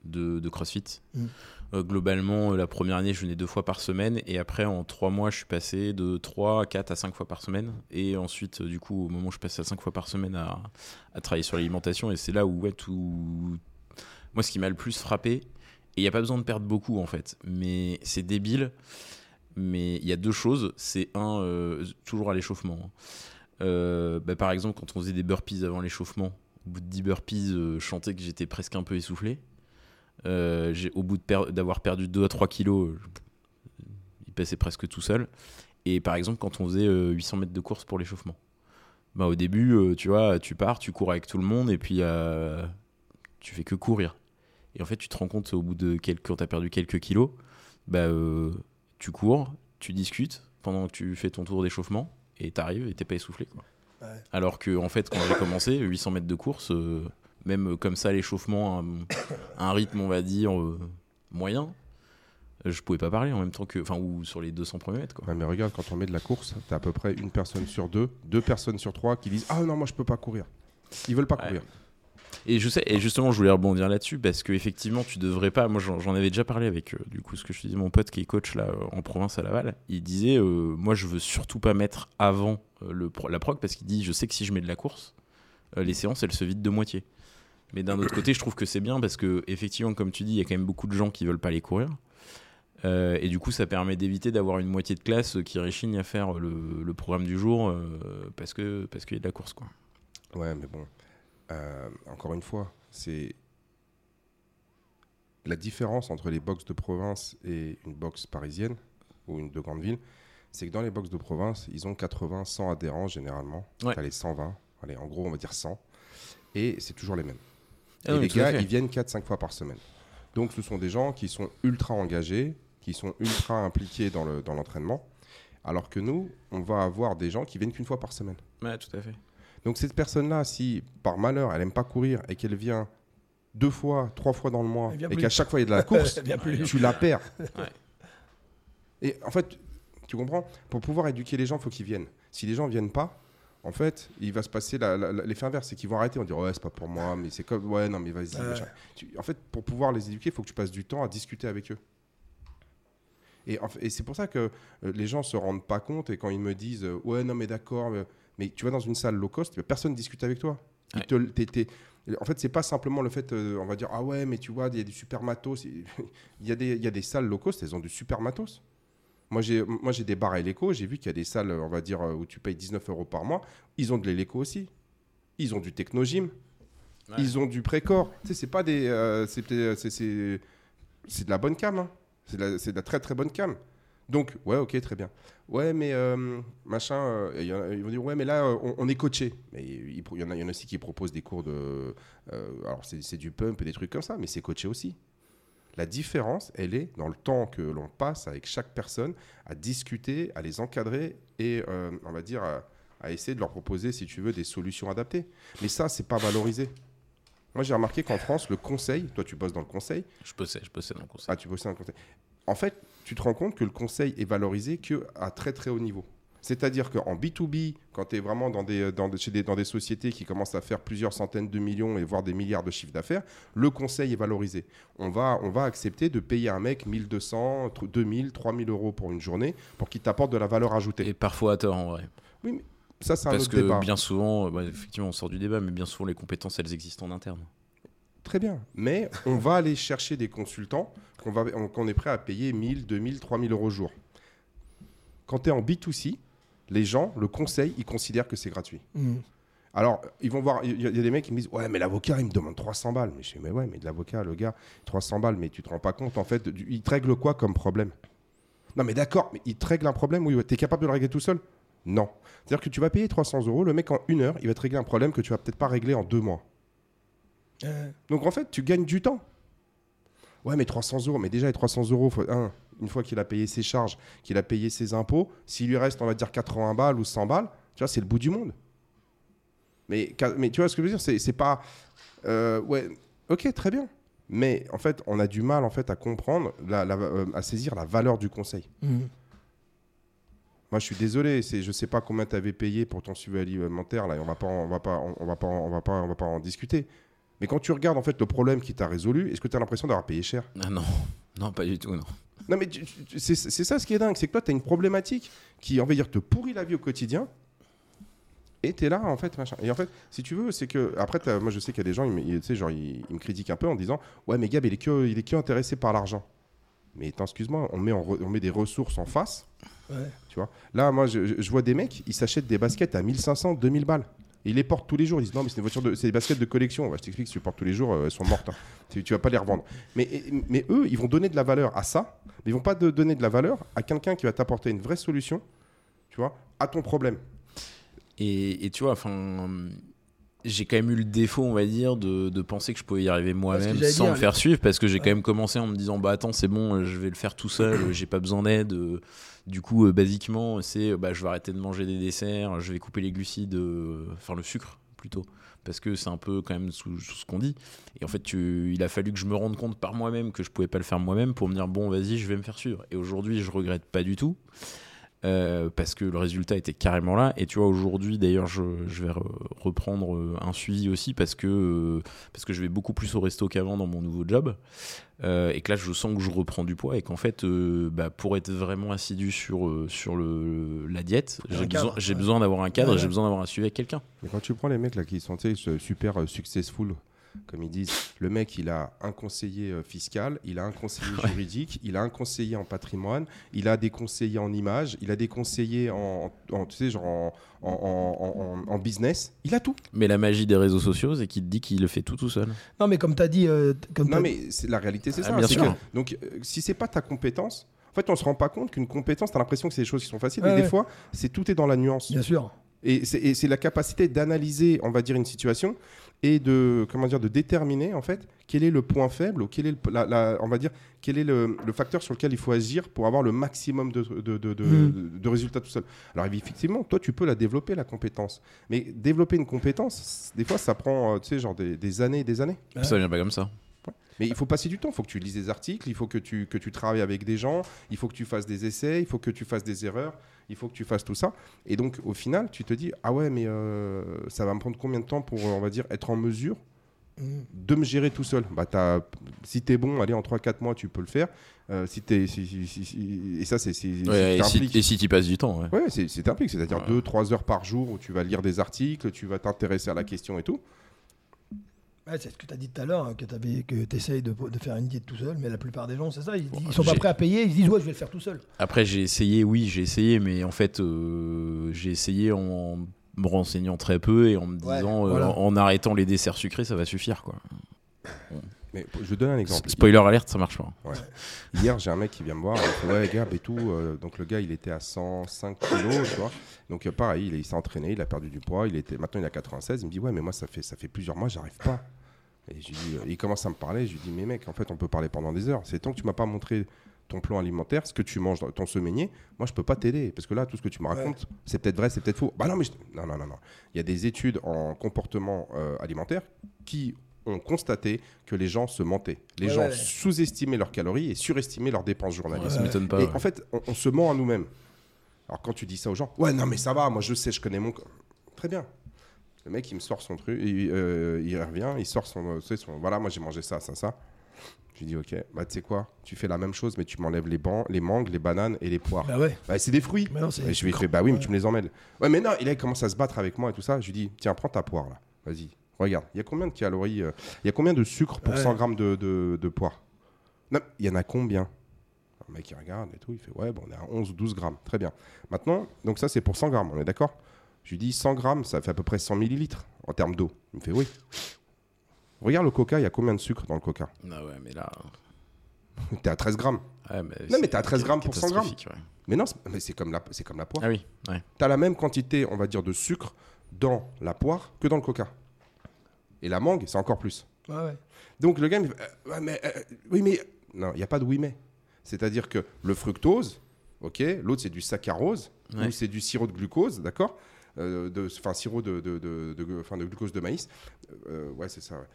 de, de CrossFit. Mm. Euh, globalement, euh, la première année, je venais deux fois par semaine, et après, en trois mois, je suis passé de 3 à 4 à 5 fois par semaine. Et ensuite, euh, du coup, au moment où je passais à 5 fois par semaine à, à travailler sur l'alimentation, et c'est là où, ouais, tout. Moi, ce qui m'a le plus frappé, et il n'y a pas besoin de perdre beaucoup, en fait, mais c'est débile. Mais il y a deux choses. C'est un, euh, toujours à l'échauffement. hein. Bah, par exemple, quand on faisait des burpees avant l'échauffement, au bout de 10 burpees, je sentais que j'étais presque un peu essoufflé. Euh, au bout per- d'avoir perdu 2 à 3 kilos, euh, je- il passait presque tout seul. Et par exemple, quand on faisait euh, 800 mètres de course pour l'échauffement, bah, au début, euh, tu vois, tu pars, tu cours avec tout le monde et puis tu fais que courir. Et en fait, tu te rends compte au bout de quelques, quand tu as perdu quelques kilos, bah, tu cours, tu discutes pendant que tu fais ton tour d'échauffement et t'arrives et t'es pas essoufflé. Quoi. Ouais. Alors que en fait, quand j'ai commencé, 800 mètres de course, même comme ça, l'échauffement, un, un rythme, on va dire, euh, moyen, je pouvais pas parler en même temps que. Enfin, ou sur les 200 premiers mètres. Quoi. Ouais, mais regarde, quand on met de la course, tu as à peu près une personne sur deux, deux personnes sur trois qui disent Ah non, moi je peux pas courir. Ils veulent pas Ouais. courir. Et je sais, et justement, je voulais rebondir là-dessus parce qu'effectivement, tu devrais pas. Moi, j'en avais déjà parlé avec, euh, du coup, ce que je te disais, mon pote qui est coach là euh, en province à Laval. Il disait, euh, moi, je veux surtout pas mettre avant euh, le, la prog parce qu'il dit, je sais que si je mets de la course, euh, les séances, elles se vident de moitié. Mais d'un autre côté, je trouve que c'est bien parce que, effectivement, comme tu dis, il y a quand même beaucoup de gens qui veulent pas les courir. Euh, et du coup, ça permet d'éviter d'avoir une moitié de classe qui réchigne à faire le, le programme du jour euh, parce que parce qu'il y a de la course, quoi. Ouais, mais bon, euh, encore une fois, c'est la différence entre les box de province et une box parisienne ou une de grande ville, c'est que dans les box de province, ils ont 80, 100 adhérents généralement. Ouais. T'as les 120, allez, en gros, on va dire 100. Et c'est toujours les mêmes. Ah et oui, les gars, ils viennent 4-5 fois par semaine. Donc ce sont des gens qui sont ultra engagés, qui sont ultra impliqués dans le- dans l'entraînement. alors que nous, on va avoir des gens qui viennent qu'une fois par semaine. Ouais, tout à fait. Donc cette personne-là, si par malheur, elle aime pas courir et qu'elle vient deux fois, trois fois dans le mois, et qu'à chaque fois il y a de la course, tu la perds. Ouais. Et en fait, tu comprends? Pour pouvoir éduquer les gens, il faut qu'ils viennent. Si les gens viennent pas, en fait, il va se passer l'effet inverse, c'est qu'ils vont arrêter, on dire ouais c'est pas pour moi, mais c'est comme ouais non mais vas-y. En fait, pour pouvoir les éduquer, il faut que tu passes du temps à discuter avec eux. Et, c'est pour ça que euh, les gens se rendent pas compte et quand ils me disent euh, ouais non mais d'accord, mais, mais tu vas dans une salle low cost, personne discute avec toi. Ouais. te- en fait, c'est pas simplement le fait, euh, on va dire ah ouais mais tu vois il y a des super matos, il y a des il y a des salles low cost, elles ont du super matos. Moi, j'ai, moi, j'ai des bars à Eleco. J'ai vu qu'il y a des salles, on va dire, euh, où tu payes 19 euros par mois. Ils ont de l'Eleco aussi. Ils ont du Technogym. Ouais. Ils ont du Précor. Tu sais, c'est pas des. euh, c'est, c'est, c'est, c'est de la bonne cam. hein. C'est, de la, de la très, très bonne cam. Donc, ouais, ok, très bien. Ouais, mais euh, machin. euh, ils vont dire, ouais, mais là, euh, on, on est coaché. Mais il il y, en a, il y en a aussi qui proposent des cours de. euh, alors, c'est, c'est du pump et des trucs comme ça, mais c'est coaché aussi. La différence, elle est dans le temps que l'on passe avec chaque personne à discuter, à les encadrer et, euh, on va dire, à, à essayer de leur proposer, si tu veux, des solutions adaptées. Mais ça, c'est pas valorisé. Moi, j'ai remarqué qu'en France, le conseil, toi, tu bosses dans le conseil, Je bossais, je bossais dans le conseil. ah, tu bosses dans le conseil. En fait, tu te rends compte que le conseil est valorisé qu'à très très haut niveau. C'est-à-dire qu'en B2B, quand tu es vraiment dans des, dans, des, chez des- dans des sociétés qui commencent à faire plusieurs centaines de millions et voire des milliards de chiffres d'affaires, le conseil est valorisé. On va, on va accepter de payer un mec 1200, tr- 2000, 3000 euros pour une journée pour qu'il t'apporte de la valeur ajoutée. Et parfois à tort en vrai. Ça, c'est un Parce autre que débat. bien souvent, euh, bah, effectivement, on sort du débat, mais bien souvent, les compétences, elles existent en interne. Très bien. Mais on va aller chercher des consultants qu'on qu'on est prêt à payer 1000, 2000, 3000 euros au jour. Quand tu es en B2C, les gens, le conseil, ils considèrent que c'est gratuit. Mm. Alors, ils vont voir, il y, a il y a des mecs qui me disent Ouais, mais l'avocat, il me demande 300 balles. Mais je dis Mais ouais, mais de l'avocat, le gars, 300 balles, mais tu te rends pas compte, en fait, du- il te règle quoi comme problème? Non, mais d'accord, mais il te règle un problème Oui, tu es capable de le régler tout seul? Non. C'est-à-dire que tu vas payer 300 euros, le mec, en une heure, il va te régler un problème que tu vas peut-être pas régler en deux mois. Euh, Donc en fait, tu gagnes du temps. Ouais, mais 300 euros, mais déjà les 300 euros, faut- un, une fois qu'il a payé ses charges, qu'il a payé ses impôts, s'il lui reste, on va dire 80 balles ou 100 balles, tu vois, c'est le bout du monde. Mais, mais tu vois ce que je veux dire, c'est c'est pas, euh, ouais, ok, très bien. Mais en fait, on a du mal en fait à comprendre, la- la- euh, à saisir la valeur du conseil. mm. Moi, je suis désolé, c'est, je sais pas combien tu avais payé pour ton suivi alimentaire là, et on va pas, on va pas, on va pas, on va pas, on va pas en discuter. Mais quand tu regardes en fait le problème qui t'a résolu, est-ce que tu as l'impression d'avoir payé cher? Ah non, non, pas du tout, non. Non, mais c'est, ça ce qui est dingue, c'est que toi, tu as une problématique qui, on va dire, te pourrit la vie au quotidien. Et tu es là, en fait, machin. Et en fait, si tu veux, c'est que. Après, moi, je sais qu'il y a des gens, ils, me- ils- tu sais, genre, ils, ils me critiquent un peu en disant Ouais, mais Gab, il est que, il est que intéressé par l'argent. Mais attends, excuse-moi, on met, en re- on met des ressources en face. Ouais. Tu vois Là, moi, je, je- je vois des mecs, ils s'achètent des baskets à 1500, 2000 balles. Et ils les portent tous les jours. Ils disent non, mais c'est une voiture de, c'est des baskets de collection. Je t'explique, si tu les portes tous les jours, euh, elles sont mortes. hein. Tu, tu vas pas les revendre. Mais, mais eux, ils vont donner de la valeur à ça, mais ils vont pas de- donner de la valeur à quelqu'un qui va t'apporter une vraie solution, tu vois, à ton problème. Et, et tu vois, enfin, j'ai quand même eu le défaut, on va dire, de, de penser que je pouvais y arriver moi-même sans dire, me faire suivre, parce que j'ai Ouais. quand même commencé en me disant, bah attends, c'est bon, je vais le faire tout seul, j'ai pas besoin d'aide. Du coup, euh, basiquement, c'est, bah, je vais arrêter de manger des desserts, je vais couper les glucides, euh, enfin le sucre plutôt. Parce que c'est un peu quand même sous, sous ce qu'on dit. Et en fait, tu- il a fallu que je me rende compte par moi-même que je pouvais pas le faire moi-même pour me dire bon, vas-y, je vais me faire suivre. Et aujourd'hui, je regrette pas du tout. Euh, parce que le résultat était carrément là. Et tu vois, aujourd'hui, d'ailleurs, je, je vais re- reprendre euh, un suivi aussi parce que, euh, parce que je vais beaucoup plus au resto qu'avant dans mon nouveau job. Euh, et que là, je sens que je reprends du poids et qu'en fait, bah, pour être vraiment assidu sur, sur le, la diète, j'ai besoin, j'ai ouais. besoin d'avoir un cadre, Ouais, j'ai besoin d'avoir un suivi avec quelqu'un. Mais quand tu prends les mecs là qui sont super successful, comme ils disent, le mec il a un conseiller euh, fiscal, il a un conseiller juridique, il a un conseiller en patrimoine, il a des conseillers en image, il a des conseillers en, en- tu sais, genre en, en- en- en- en business, il a tout. Mais la magie des réseaux sociaux, c'est qu'il te dit qu'il le fait tout tout seul. Non, mais comme tu as dit. euh, comme Non mais c'est- la réalité c'est Ah, ça. bien c'est sûr. que- donc euh, si c'est pas ta compétence, en fait on se rend pas compte qu'une compétence, tu as l'impression que c'est des choses qui sont faciles, Ouais, mais des ouais. fois c'est tout est dans la nuance. Bien sûr. Et c'est et c'est la capacité d'analyser, on va dire, une situation et de, comment dire, de déterminer, en fait, quel est le point faible ou quel est, le, la- la- on va dire, quel est le, le facteur sur lequel il faut agir pour avoir le maximum de, de, de- de- Mm. de résultats tout seul. Alors, effectivement, toi, tu peux la développer, la compétence. Mais développer une compétence, des fois, ça prend, euh, tu sais, genre des, des années et des années. Ouais. Ça vient pas comme ça. Mais il faut passer du temps, il faut que tu lises des articles, il faut que tu, que tu travailles avec des gens, il faut que tu fasses des essais, il faut que tu fasses des erreurs, il faut que tu fasses tout ça. Et donc au final, tu te dis, ah ouais, mais euh, ça va me prendre combien de temps pour, on va dire, être en mesure Mm. de me gérer tout seul? Bah, t'as- Si tu es bon, allez, en 3-4 mois, tu peux le faire. Euh, si t'es- si- si- si- si- et ça, c'est... Ouais, et si et si tu passes du temps, ouais. Ouais, c'est implique, c'est-à-dire Ouais. 2-3 heures par jour où tu vas lire des articles, tu vas t'intéresser à la question et tout. C'est ce que tu as dit tout à l'heure, hein, que tu essayes de, de faire une diète tout seul, mais la plupart des gens, c'est ça, ils, Bon, ils sont pas prêts à payer, ils se disent ouais, je vais le faire tout seul. Après, j'ai essayé, oui, j'ai essayé, mais en fait, euh, j'ai essayé en me renseignant très peu et en me Ouais, disant, euh, en, en arrêtant les desserts sucrés, ça va suffire, quoi. Mais je te donne un exemple. Spoiler alerte, ça marche pas. Hier, j'ai un mec qui vient me voir, il me fait, ouais, Gab et tout. euh, donc le gars, il était à 105 kilos, tu vois. Donc pareil, il, il s'est entraîné, il a perdu du poids, il était, maintenant il a 96. Il me dit, ouais, mais moi, ça fait, ça fait plusieurs mois, j'arrive pas. Et je lui dis, euh, il commence à me parler, je lui dis, mais mec, en fait, on peut parler pendant des heures. C'est tant que tu m'as pas montré ton plan alimentaire, ce que tu manges dans ton semainier, moi, je peux pas t'aider. Parce que là, tout ce que tu me racontes, c'est peut-être vrai, c'est peut-être faux. Bah non, mais je- non, non, non, non. Il y a des études en comportement euh, alimentaire qui ont constaté que les gens se mentaient. Les Ouais, gens ouais, sous-estimaient leurs calories et surestimaient leurs dépenses journalières. Ça m'étonne pas. Et ouais. en fait, on, on se ment à nous-mêmes. Alors quand tu dis ça aux gens, ouais, non, mais ça va, moi je sais, je connais mon. Très bien. Le mec, il me sort son truc, il, euh, il revient, il sort son. Voilà, moi j'ai mangé ça, ça, ça. Je lui dis, ok, bah tu sais quoi, tu fais la même chose, mais tu m'enlèves les, ban- les mangues, les bananes et les poires. Bah ouais. Bah, c'est des fruits. Mais non, c'est- Et je lui ai fait, bah oui, mais tu me les emmêles. Ouais, mais non, il commence à se battre avec moi et tout ça. Je lui dis, tiens, prends ta poire là, vas-y, regarde, il y a combien de calories, euh, il y a combien de sucre pour Ouais. 100 grammes de, de, de poire? Non, il y en a combien? Le mec, il regarde et tout, il fait, ouais, bon, on est à 11 ou 12 grammes, très bien. Maintenant, donc ça, c'est pour 100 grammes, on est d'accord? Je lui dis, 100 grammes, ça fait à peu près 100 millilitres en termes d'eau. Il me fait, oui. Regarde le coca, il y a combien de sucre dans le coca? Ah ouais, mais là. T'es à 13 grammes. ouais, mais t'es à 13 grammes pour 100 grammes. ouais. Mais non, c'est- mais c'est comme, la- c'est comme la poire. Ah oui, ouais. tu as la même quantité, on va dire, de sucre dans la poire que dans le coca. Et la mangue, c'est encore plus. Ouais, ouais. Donc le gars me fait, euh, mais, euh, oui, mais. Non, il n'y a pas de oui, mais. C'est-à-dire que le fructose, ok, l'autre c'est du saccharose, Ouais. ou c'est du sirop de glucose, d'accord? De- Enfin, sirop de, de, de, de- de glucose de maïs. Euh, ouais, c'est ça, ouais.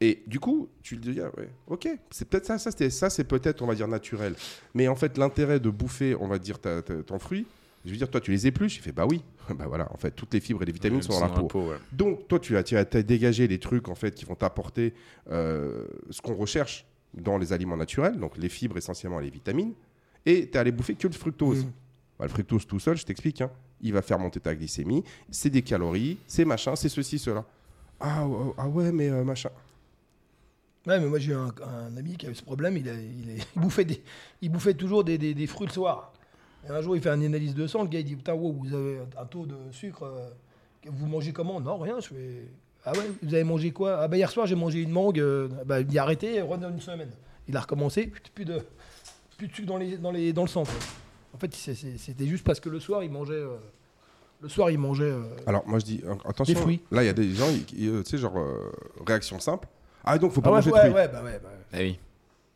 Et du coup, tu te dis, ah ouais, ok, c'est peut-être ça, ça, ça c'est peut-être, on va dire, naturel. Mais en fait, l'intérêt de bouffer, on va dire, ta- ta- ton fruit, je veux dire, toi, tu les épluches, il fait, bah oui, bah voilà, en fait, toutes les fibres et les vitamines sont dans la peau. ouais. Donc, toi, tu as, tu as, dégagé les trucs en fait qui vont t'apporter euh, ce qu'on recherche dans les aliments naturels, donc les fibres essentiellement et les vitamines, et tu es allé bouffer que le fructose. Mhm. Bah, le fructose tout seul, je t'explique, hein, il va faire monter ta glycémie, c'est des calories, c'est machin, c'est ceci, cela. Ah, ouais, ah ouais, mais euh, machin. Ouais, mais moi j'ai un, ami qui avait ce problème, il, a- bouffait, des, il bouffait toujours des, fruits le soir. Et un jour il fait une analyse de sang, le gars il dit Putain, wow, vous avez un taux de sucre, euh, vous mangez comment? Non, rien. Je Ah ouais, vous avez mangé quoi? Ah bah hier soir j'ai mangé une mangue, euh, bah, il dit arrêté, redonne une semaine. Il a recommencé, plus de, plus de sucre dans, le sang. En fait c'était juste parce que le soir il mangeait. euh, le soir il mangeait. euh, Alors, moi je dis, attention, Des fruits. là il y a des gens, ils- qui, euh, tu sais, genre, euh, réaction simple. Ah, donc faut pas ah ouais, manger de ouais, fruits. ouais, bah ouais, bah ouais. Ah oui.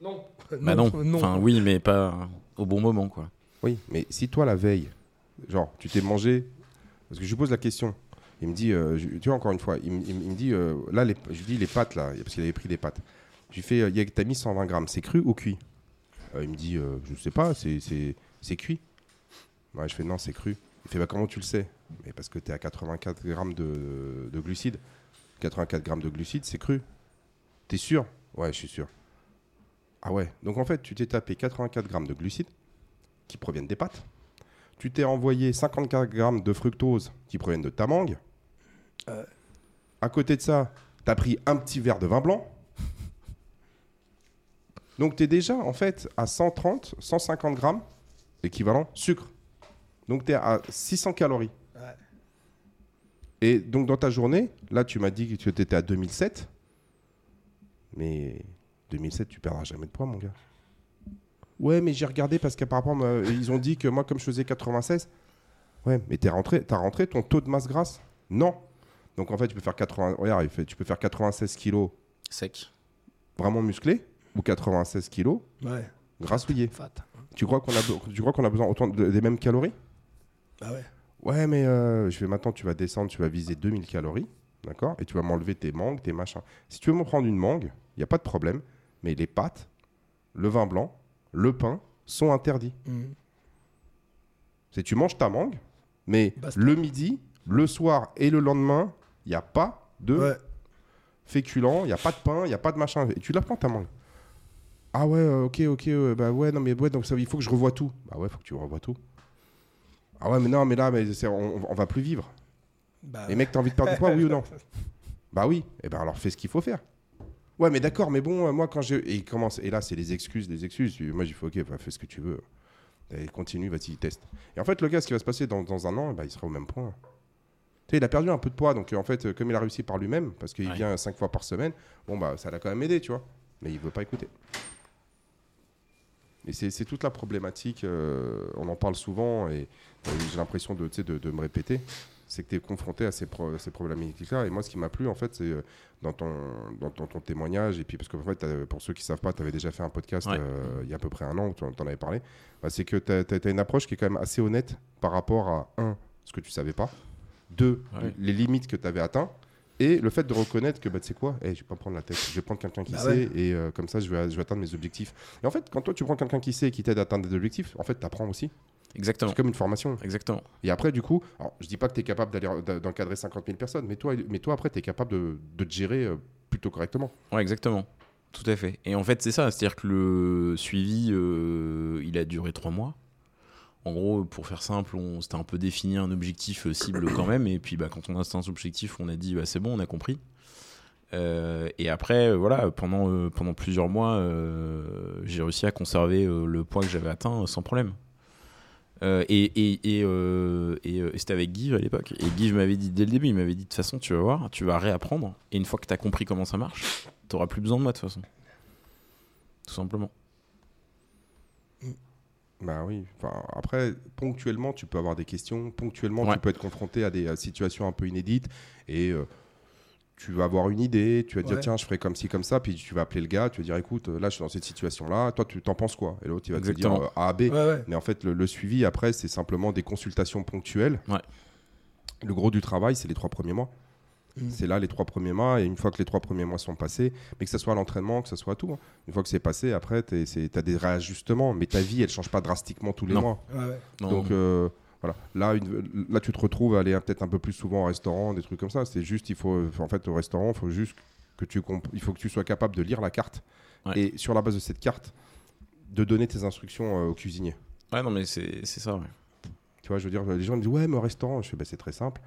Non. Bah non. Enfin, oui, mais pas au bon moment, quoi. Oui, mais si toi, la veille, genre, tu t'es mangé. Parce que je lui pose la question. Il me dit, euh, je- tu vois, encore une fois, il, me- il me- il me dit, euh, là, les, je lui dis les pâtes, là, parce qu'il avait pris des pâtes. Je lui fais, euh, il y a- t'as mis 120 grammes, c'est cru ou cuit? Il me dit, euh, je sais pas, c'est, c'est, c'est cuit. Ouais, je fais, non, c'est cru. Il fait, bah, comment tu le sais? Mais parce que t'es à 84 grammes de, de glucides. 84 grammes de glucides, c'est cru. T'es sûr? Ouais, je suis sûr. Ah ouais, donc en fait, tu t'es tapé 84 grammes de glucides qui proviennent des pâtes. Tu t'es envoyé 54 grammes de fructose qui proviennent de ta mangue. Euh. À côté de ça, tu as pris un petit verre de vin blanc. Donc tu es déjà en fait à 130, 150 grammes équivalent sucre. Donc tu es à 600 calories. Ouais. Et donc dans ta journée, là tu m'as dit que tu étais à 2007. Mais 2007, tu perdras jamais de poids, mon gars. Ouais, mais j'ai regardé parce qu'apparemment, euh, ils ont dit que moi, comme je faisais 96, ouais, mais t'es rentré, t'as rentré ton taux de masse grasse? Non. Donc en fait, tu peux faire 80, regarde, tu peux faire 96 kilos Sec. vraiment musclé ou 96 kilos Ouais. grassouillé. Fat. Tu crois qu'on a, tu crois qu'on a besoin autant de- des mêmes calories? Bah ouais. Ouais, mais euh, je vais maintenant, tu vas descendre, tu vas viser 2000 calories, d'accord? Et tu vas m'enlever tes mangues, tes machins. Si tu veux me prendre une mangue, il n'y a pas de problème. mais les pâtes, le vin blanc, le pain sont interdits. Mm. C'est tu manges ta mangue, mais le midi, le soir et le lendemain, il n'y a pas de Ouais. féculents, il n'y a pas de pain, il n'y a pas de machin. Et tu la prends ta mangue. Ah ouais, euh, ok, ok, bah ouais, non mais ouais, donc ça, il faut que je revoie tout. Bah ouais, faut que tu revoies tout. Ah ouais, mais non, mais là, mais on, on va plus vivre. Bah, Et mec, t'as envie de perdre du poids, oui ou non Bah oui. Et ben alors fais ce qu'il faut faire. Ouais, mais d'accord, mais bon, euh, moi quand j'ai. Et il commence. Et là, c'est les excuses, les excuses. Moi, j'ai fait, ok, bah, fais ce que tu veux. Et continue, vas-y, teste. Et en fait, le gars, ce qui va se passer dans, dans un an, bah, il sera au même point. Tu sais, il a perdu un peu de poids, donc euh, en fait, comme il a réussi par lui-même, parce qu'il Ouais. vient cinq fois par semaine, bon, bah, ça l'a quand même aidé, tu vois. Mais il veut pas écouter. Et c'est toute la problématique, euh, on en parle souvent, et euh, j'ai l'impression de, de, de me répéter, c'est que tu es confronté à ces, pro- ces problématiques-là. Et moi, ce qui m'a plu, en fait, c'est euh, dans ton, dans, ton, ton témoignage, et puis parce que en fait, t'as- pour ceux qui savent pas, tu avais déjà fait un podcast Ouais. euh, il y a à peu près un an où tu en avais parlé, bah, c'est que tu as, une approche qui est quand même assez honnête par rapport à, un, ce que tu savais pas, deux, Ouais. les limites que tu avais atteintes, et le fait de reconnaître que, bah, tu sais quoi, eh, je vais pas prendre la tête, je vais prendre quelqu'un qui Bah sait, ouais. et euh, comme ça, je vais, je vais atteindre mes objectifs. Et en fait, quand toi, tu prends quelqu'un qui sait et qui t'aide à atteindre des objectifs, en fait, tu apprends aussi. Exactement. C'est comme une formation. Exactement. Et après, du coup, alors, je dis pas que tu es capable d'aller d'a- d'encadrer 50 000 personnes, mais toi, mais toi après, tu es capable de, de te gérer euh, plutôt correctement. Ouais, exactement. Tout à fait. Et en fait, c'est ça. C'est-à-dire que le suivi, euh, il a duré trois mois. En gros, pour faire simple, on s'était un peu défini un objectif euh, cible quand même. Et puis, bah, quand on a cet objectif, on a dit, bah, c'est bon, on a compris. Euh, et après, euh, voilà, pendant, plusieurs mois, j'ai réussi à conserver le poids que j'avais atteint sans problème. Et c'était avec Guy à l'époque. Et Guy m'avait dit dès le début, il m'avait dit de toute façon, tu vas voir, tu vas réapprendre. Et une fois que tu as compris comment ça marche, tu plus besoin de moi de toute façon. Tout simplement. Bah oui. Enfin, après, ponctuellement, tu peux avoir des questions. Ponctuellement, Ouais. tu peux être confronté à des euh, situations un peu inédites. Et euh, tu vas avoir une idée. Tu vas te dire, tiens, je ferai comme ci, comme ça. Puis tu vas appeler le gars. Tu vas dire, écoute, euh, là, je suis dans cette situation-là. Toi, tu t'en penses quoi? Et l'autre, il va Exactement. te dire A, B. ouais, ouais. Mais en fait, le, le suivi, après, c'est simplement des consultations ponctuelles. Ouais. Le gros du travail, c'est les trois premiers mois. Mm. C'est là les trois premiers mois. Et une fois que les trois premiers mois sont passés, mais que ce soit à l'entraînement, que ce soit à tout, hein. une fois que c'est passé, après, tu as des réajustements. Mais ta vie, elle change pas drastiquement tous les Non. mois. Ouais, ouais. Non, Donc euh, voilà, là, une- là tu te retrouves à aller peut-être un peu plus souvent au restaurant, des trucs comme ça. C'est juste, il faut, en fait, au restaurant, il faut juste que tu, il faut que tu sois capable de lire la carte Ouais. et sur la base de cette carte, de donner tes instructions euh, au cuisinier. Ouais, non, mais c'est c'est ça, ouais. Tu vois, je veux dire, les gens me disent ouais, mais au restaurant, je fais bah, c'est très simple.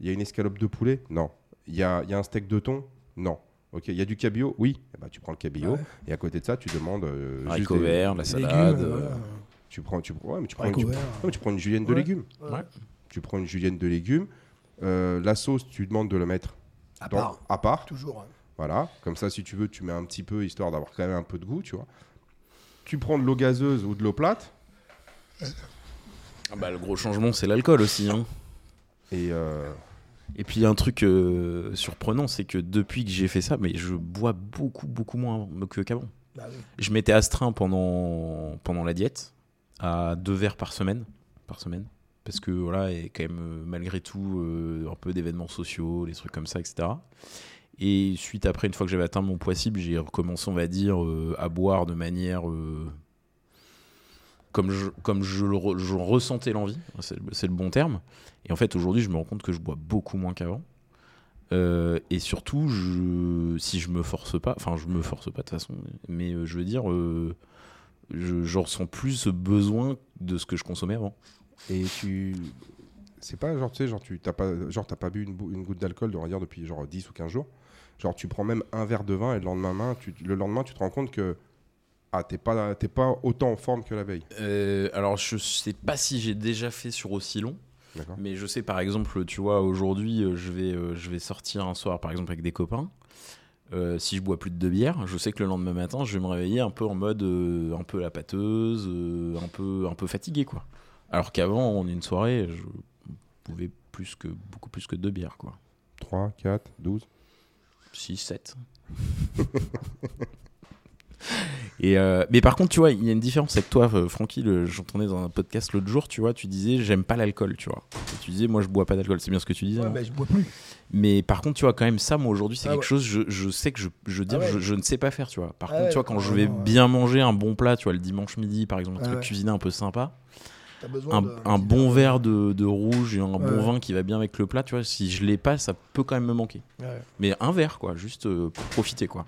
Il y a une escalope de poulet Non. Il y a, il y a un steak de thon Non. Ok, il y a du cabillaud Oui. Eh ben, tu prends le cabillaud Ouais. et à côté de ça, tu demandes. euh, juste Haricots des- verts, la Légumes, salade. euh, voilà. Tu prends, tu, ouais, mais tu prends, Haricots tu- verts. non, mais tu prends une julienne de Ouais. légumes. Ouais. Tu prends une julienne de légumes. Euh, la sauce, tu demandes de la mettre À dans- part, à part. toujours. hein. Voilà. Comme ça, si tu veux, tu mets un petit peu, histoire d'avoir quand même un peu de goût, tu vois. Tu prends de l'eau gazeuse ou de l'eau plate. Ah bah, le gros changement, c'est l'alcool aussi. Hein. Et euh, Et puis, un truc euh, surprenant, c'est que depuis que j'ai fait ça, mais je bois beaucoup, beaucoup moins que- qu'avant. Bah oui. Je m'étais astreint pendant, pendant la diète à deux verres par semaine. Par semaine. Parce que voilà, il y a quand même euh, malgré tout euh, un peu d'événements sociaux, des trucs comme ça, etc. Et suite après, une fois que j'avais atteint mon poids cible, j'ai recommencé, on va dire, euh, à boire de manière euh, comme je, comme je, ressentais l'envie, c'est le- bon terme. Et en fait, aujourd'hui, je me rends compte que je bois beaucoup moins qu'avant. Euh, et surtout, je, si je me force pas, enfin, je me force pas de toute façon, mais euh, je veux dire, euh, je, ressens plus ce besoin de ce que je consommais avant. Et tu. C'est pas genre, tu sais, genre, tu t'as pas, genre, t'as pas bu une, goutte d'alcool, va dire, depuis genre 10 ou 15 jours. Genre, tu prends même un verre de vin et le lendemain, main, tu, le lendemain, tu te rends compte que. Ah, t'es pas, t'es pas autant en forme que la veille. Euh, alors, je sais pas si j'ai déjà fait sur aussi long, mais je sais par exemple, tu vois, aujourd'hui, euh, je vais, euh, je vais sortir un soir, par exemple, avec des copains. Euh, si je bois plus de deux bières, je sais que le lendemain matin, je vais me réveiller un peu en mode euh, un peu la pâteuse, un peu un peu fatigué quoi. Alors qu'avant, en une soirée, je pouvais plus que beaucoup plus que deux bières quoi. 3, 4, 12. 6, 7. Et euh, mais par contre, tu vois, il y a une différence avec toi, euh, Francky. J'entendais dans un podcast l'autre jour, tu vois, tu disais j'aime pas l'alcool, tu vois. Et tu disais moi je bois pas d'alcool, c'est bien ce que tu disais. Ouais, non bah, je bois plus. Mais par contre, tu vois, quand même, ça, moi aujourd'hui, c'est Ah quelque ouais. chose, je, je sais que je, je dire, Ah ouais. je, je ne sais pas faire, tu vois. Par Ah contre, tu vois, quand je vais bien manger un bon plat, tu vois, le dimanche midi, par exemple, un truc cuisiné un peu sympa, un, bon verre de, de rouge et un Ouais, bon vin qui va bien avec le plat, tu vois, si je l'ai pas, ça peut quand même me manquer. Ouais. Mais un verre, quoi, juste euh, pour profiter, quoi.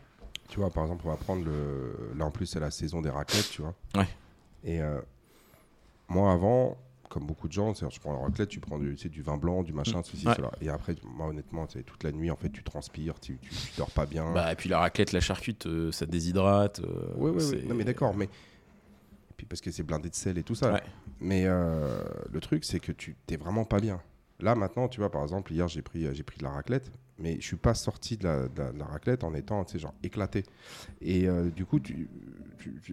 Tu vois, par exemple, on va prendre le. Là, en plus, c'est la saison des raclettes, tu vois. Ouais. Et euh, moi, avant, comme beaucoup de gens, tu prends la raclette, tu prends du, tu sais, du vin blanc, du machin, ceci, Ouais. cela. Et après, moi, honnêtement, tu sais, toute la nuit, en fait, tu transpires, tu, tu, tu dors pas bien. Bah, et puis la raclette, la charcute, euh, ça déshydrate. euh, Oui, oui, oui. Non, mais d'accord, mais. Et puis parce que c'est blindé de sel et tout ça. Ouais. Mais le truc, c'est que tu t'es vraiment pas bien. Là, maintenant, tu vois, par exemple, hier, j'ai pris, j'ai pris de la raclette, mais je suis pas sorti de la, de la- de la raclette en étant, genre éclaté. Et euh, du coup, tu,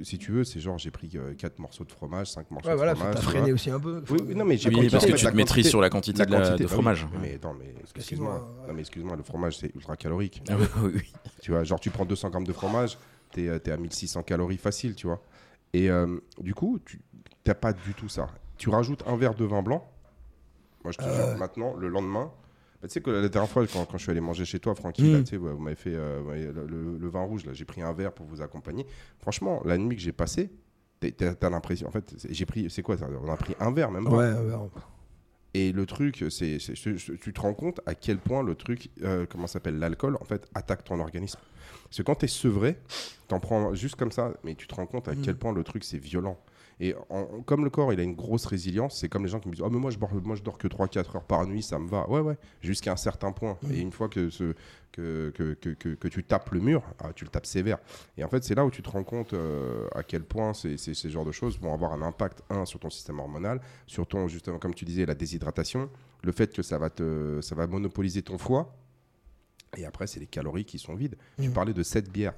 si tu veux, c'est genre, j'ai pris 4 morceaux de fromage, 5 morceaux Ouais, voilà, de faut fromage. t'as freiné aussi un peu. Oui, non, mais j'ai Oui, parce que tu te maîtrises sur la quantité, la- quantité, de bah oui. fromage. Mais attends, mais excuse-moi. Mais excuse-moi, le fromage, c'est ultra calorique. Ah oui. Tu vois, genre tu prends 200 grammes de fromage, t'es es à 1600 calories facile, tu vois. Et euh, du coup, tu n'as pas du tout ça. Tu rajoutes un verre de vin blanc. Moi, je te jure, maintenant, le lendemain, tu sais que la dernière fois, quand, quand je suis allé manger chez toi, Francky, Mm. tu sais, vous m'avez fait euh, le, vin rouge, là, j'ai pris un verre pour vous accompagner. Franchement, la nuit que j'ai passée, t'as- l'impression, en fait, j'ai pris, c'est quoi ça On a pris un verre, même pas. Ouais, ouais. Et le truc, c'est, tu te rends compte à quel point le truc, euh, comment ça s'appelle, l'alcool, en fait, attaque ton organisme. Parce que quand tu es sevré, t'en prends juste comme ça, mais tu te rends compte à Mm. quel point le truc, c'est violent. Et en- comme le corps, il a une grosse résilience, c'est comme les gens qui me disent Oh, mais moi, je, dors- moi, je dors que 3-4 heures par nuit, ça me va. Ouais, ouais, jusqu'à un certain point. Mm. Et une fois que, ce, que, que, que, que- que tu tapes le mur, ah, tu le tapes sévère. Et en fait, c'est là où tu te rends compte euh, à quel point ces, ces, ces genres de choses vont avoir un impact, un, sur ton système hormonal, sur ton, justement, comme tu disais, la déshydratation, le fait que ça va, te, ça va monopoliser ton foie. Et après, c'est les calories qui sont vides. Tu Mm. parlais de 7 bières.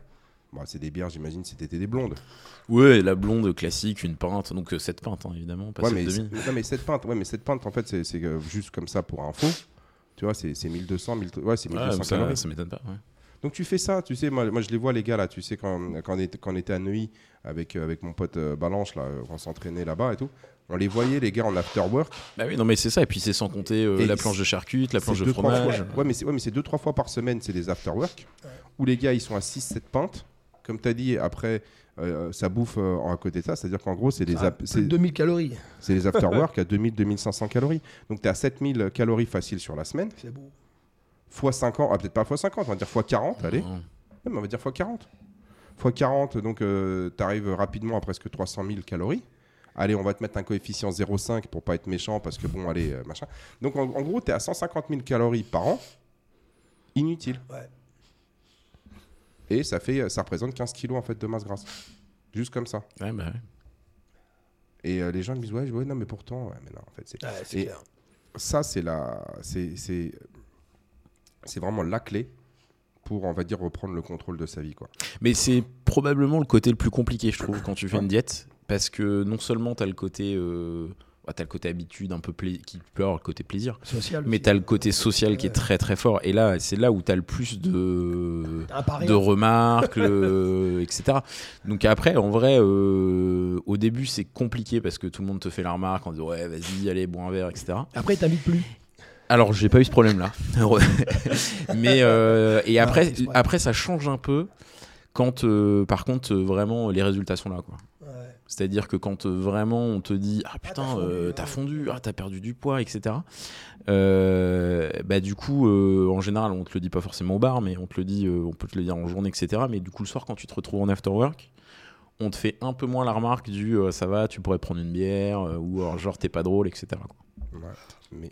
C'est des bières, j'imagine, c'était des blondes. Ouais, la blonde classique, une pinte, donc 7 pintes hein, évidemment, pas Ouais, mais, non, mais 7 pintes, ouais, mais 7 pintes, en fait, c'est euh, juste comme ça pour info. Tu vois, c'est c'est 1200, 1000 ouais, c'est Ouais, 1200 mais ça, calories. ça m'étonne pas. ouais. Donc tu fais ça, tu sais, moi, moi je les vois les gars là, tu sais, quand, quand, on, était, quand on était à Neuilly avec, euh, avec mon pote euh, Balanche, là, euh, on s'entraînait là-bas et tout, on les voyait les gars en after work. Bah oui, non mais c'est ça, et puis c'est sans compter euh, la planche de charcute, la planche de deux, fromage. fois- ouais, mais c'est ouais, deux, trois fois par semaine, c'est des after work, où les gars ils sont à 6-7 pintes, comme tu as dit, après euh, ça bouffe euh, en à côté de ça, c'est-à-dire qu'en gros c'est des, Ah, c'est- de 2000 calories. c'est des after work à 2000-2500 calories. Donc tu es à 7000 calories faciles sur la semaine, C'est beau. fois 50, ah, peut-être pas fois 50, on va dire fois 40, allez. Non. Ouais, mais on va dire x 40. x 40, donc tu arrives rapidement à presque 300 000 calories. Allez, on va te mettre un coefficient 0,5 pour pas être méchant, parce que bon, allez, euh, machin. Donc en, en gros, tu es à 150 000 calories par an, inutile. Ouais. Et ça, fait, ça représente 15 kilos en fait, de masse grasse. Juste comme ça. Ouais, bah ouais. Et euh, les gens me disent, ouais, ouais, non, mais pourtant, ouais, mais non, en fait, c'est. Ouais, c'est Et- clair. Ça, c'est la. C'est c'est- c'est vraiment la clé pour, on va dire, reprendre le contrôle de sa vie, quoi. Mais c'est probablement le côté le plus compliqué, je trouve, quand tu fais une diète. Parce que non seulement tu as le côté. euh, bah, t'as le côté habitude, un peu qui peut avoir le côté plaisir. Social. Mais aussi. tu as le côté social qui est très très fort. Et là, c'est là où tu as le plus de, T'as de remarques, le- etc. Donc après, en vrai, euh, au début, c'est compliqué parce que tout le monde te fait la remarque en disant ouais, vas-y, allez, bois un verre, etc. Après, t'invites plus. Alors, j'ai pas eu ce problème-là. Mais euh, et après, après, ça change un peu quand, euh, par contre, vraiment, les résultats sont là, quoi. C'est-à-dire que quand euh, vraiment on te dit ah putain t'as fondu, euh, t'as fondu, ah t'as perdu du poids, etc. euh, bah du coup euh, en général on te le dit pas forcément au bar, mais on te le dit, on peut te le dire en journée, etc. Mais du coup le soir quand tu te retrouves en after work, on te fait un peu moins la remarque du ça va, tu pourrais prendre une bière ou alors, genre t'es pas drôle, etc. quoi. Ouais, mais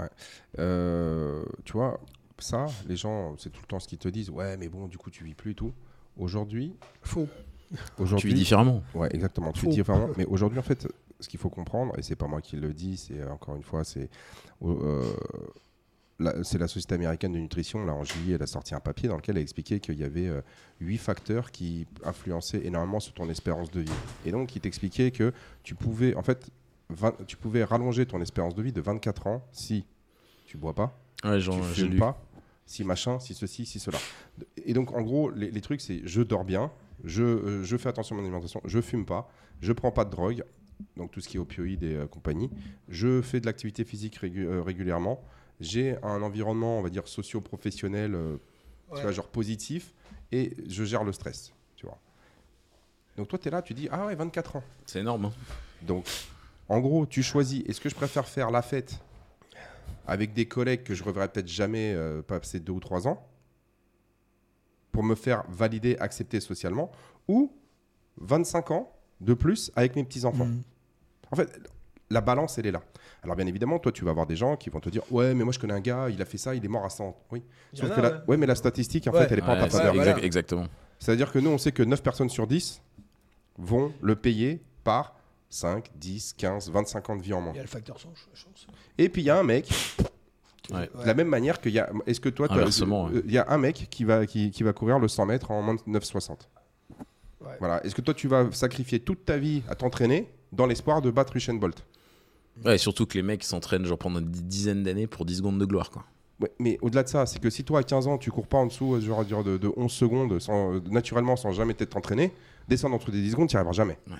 ouais. Tu vois, ça, les gens, c'est tout le temps ce qu'ils te disent. Ouais, mais bon, du coup, tu vis plus et tout. Aujourd'hui, Faux. Tu vis différemment. ouais, exactement. Tu dis vraiment. Mais aujourd'hui, en fait, ce qu'il faut comprendre, et c'est pas moi qui le dis, c'est euh, encore une fois, c'est euh, la, c'est la société américaine de nutrition. Là, en juillet, elle a sorti un papier dans lequel elle expliquait qu'il y avait euh, huit facteurs qui influençaient énormément sur ton espérance de vie. Et donc, il t'expliquait que tu pouvais, en fait, tu pouvais rallonger ton espérance de vie de 24 ans si tu bois pas, Ouais, genre, tu fumes pas, si machin, si ceci, si cela. Et donc, en gros, les, les trucs, c'est je dors bien je, euh, je fais attention à mon alimentation, je fume pas, je prends pas de drogue, donc tout ce qui est opioïdes et euh, compagnie, je fais de l'activité physique régu- euh, régulièrement, j'ai un environnement, on va dire, socio-professionnel, euh, tu vois, genre positif, et je gère le stress, tu vois. Donc toi, tu es là, tu dis, ah ouais, 24 ans. C'est énorme. hein. Donc, en gros, tu choisis, est-ce que je préfère faire la fête avec des collègues que je reverrai peut-être jamais euh, passer deux ou trois ans pour me faire valider, accepter socialement, ou 25 ans de plus avec mes petits-enfants Mhm. En fait, la balance, elle est là. Alors, bien évidemment, toi, tu vas avoir des gens qui vont te dire Ouais, mais moi, je connais un gars, il a fait ça, il est mort à 100. Oui. Il y Sauf en a, que la... ouais. ouais, mais la statistique, en Ouais. fait, elle n'est pas en ta Ouais, faveur. exact- Exactement. C'est-à-dire que nous, on sait que 9 personnes sur 10 vont le payer par 5, 10, 15, 25 ans de vie en moins. Il y a le facteur chance. Et puis il y a un mec, Ouais. de la même manière qu'il y a. Est-ce que toi, il y a un mec qui va, qui, qui va courir le 100 mètres en moins de 9,60. Ouais. Voilà. Est-ce que toi, tu vas sacrifier toute ta vie à t'entraîner dans l'espoir de battre Usain Bolt? Ouais, surtout que les mecs s'entraînent genre pendant une dizaine d'années pour 10 secondes de gloire. Quoi. Ouais, mais au-delà de ça, c'est que si toi à 15 ans tu cours pas en dessous euh, genre, de, de 11 secondes sans, euh, naturellement sans jamais t'être entraîné, descendre en dessous des 10 secondes, tu n'y arriveras jamais. Ouais.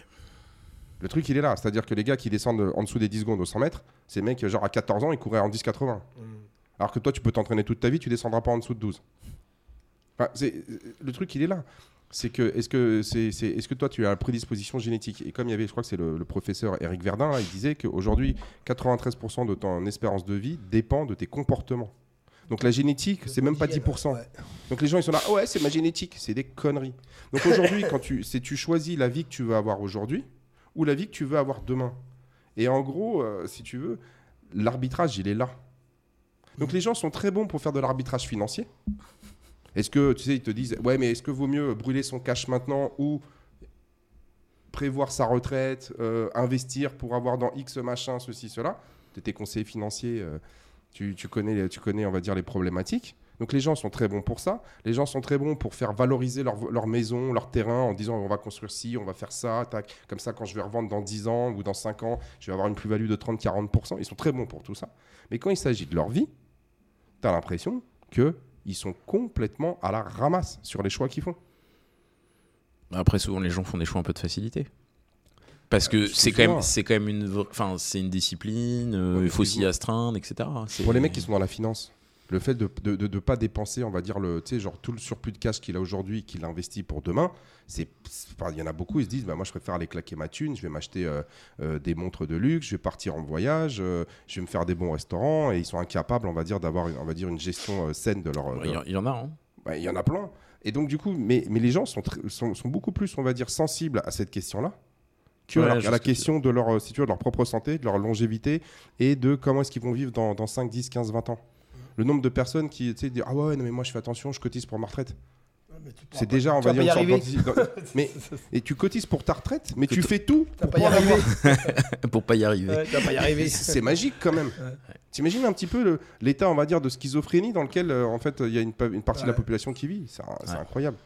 Le truc il est là, c'est-à-dire que les gars qui descendent en dessous des 10 secondes au 100 mètres, ces mecs genre à 14 ans ils couraient en 10,80. Alors que toi tu peux t'entraîner toute ta vie, tu descendras pas en dessous de 12. Enfin, c'est- euh, le truc il est là. C'est que est-ce que c'est c'est- est-ce que toi tu as la prédisposition génétique? Et comme il y avait, je crois que c'est le, le professeur Eric Verdun, là, il disait qu'aujourd'hui 93% de ton espérance de vie dépend de tes comportements. Donc la génétique, c'est même pas 10%. Ouais. Donc les gens ils sont là, Ah ouais, c'est ma génétique, c'est des conneries. Donc aujourd'hui, quand tu, c'est tu choisis la vie que tu veux avoir aujourd'hui ou la vie que tu veux avoir demain. Et en gros, euh, si tu veux, l'arbitrage, il est là. Donc les gens sont très bons pour faire de l'arbitrage financier. Est-ce que, tu sais, ils te disent, ouais, mais est-ce que vaut mieux brûler son cash maintenant ou prévoir sa retraite, euh, investir pour avoir dans X machin, ceci, cela Tu étais conseiller financier, euh, tu, connais, tu connais, on va dire, les problématiques. Donc les gens sont très bons pour ça. Les gens sont très bons pour faire valoriser leur, leur maison, leur terrain en disant on va construire ci, on va faire ça, tac. Comme ça, quand je vais revendre dans 10 ans ou dans 5 ans, je vais avoir une plus-value de 30-40%. Ils sont très bons pour tout ça. Mais quand il s'agit de leur vie, tu as l'impression qu'ils sont complètement à la ramasse sur les choix qu'ils font. Après, souvent, les gens font des choix un peu de facilité. Parce que Euh, c'est quand même, c'est quand même une, enfin, c'est une discipline. euh, il faut s'y astreindre, etc. Pour les mecs qui sont dans la finance, le fait de ne de, de pas dépenser, on va dire, le, genre tout le surplus de cash qu'il a aujourd'hui, qu'il investit pour demain, c'est, il y en a beaucoup, ils se disent, bah, moi je préfère aller claquer ma thune, je vais m'acheter euh, euh, des montres de luxe, je vais partir en voyage, euh, je vais me faire des bons restaurants, et ils sont incapables, on va dire, d'avoir, une- on va dire, une gestion saine de leur. Il y, en- il y en a, hein. bah, Il y en a plein. Et donc, du coup, mais, mais les gens sont, sont, sont beaucoup plus, on va dire, sensibles à cette question-là que Ouais, à la- à question de leur, si tu veux, de leur propre santé, de leur longévité et de comment est-ce qu'ils vont vivre dans, dans 5, 10, 15, 20 ans. Le nombre de personnes qui tu sais, disent Ah ouais, non, mais moi je fais attention, je cotise pour ma retraite. C'est déjà, on va dire, une sorte Mais et tu cotises pour ta retraite, mais tu fais tout pour pas y pouvoir arriver. pour pas y arriver. Ouais, tu vas pas y arriver. C'est magique quand même. T'imagines un petit peu le- l'état, on va dire, de schizophrénie dans lequel, euh, en fait, il y a une, pa- une partie de la Ouais. population qui vit. C'est c'est Ouais. incroyable.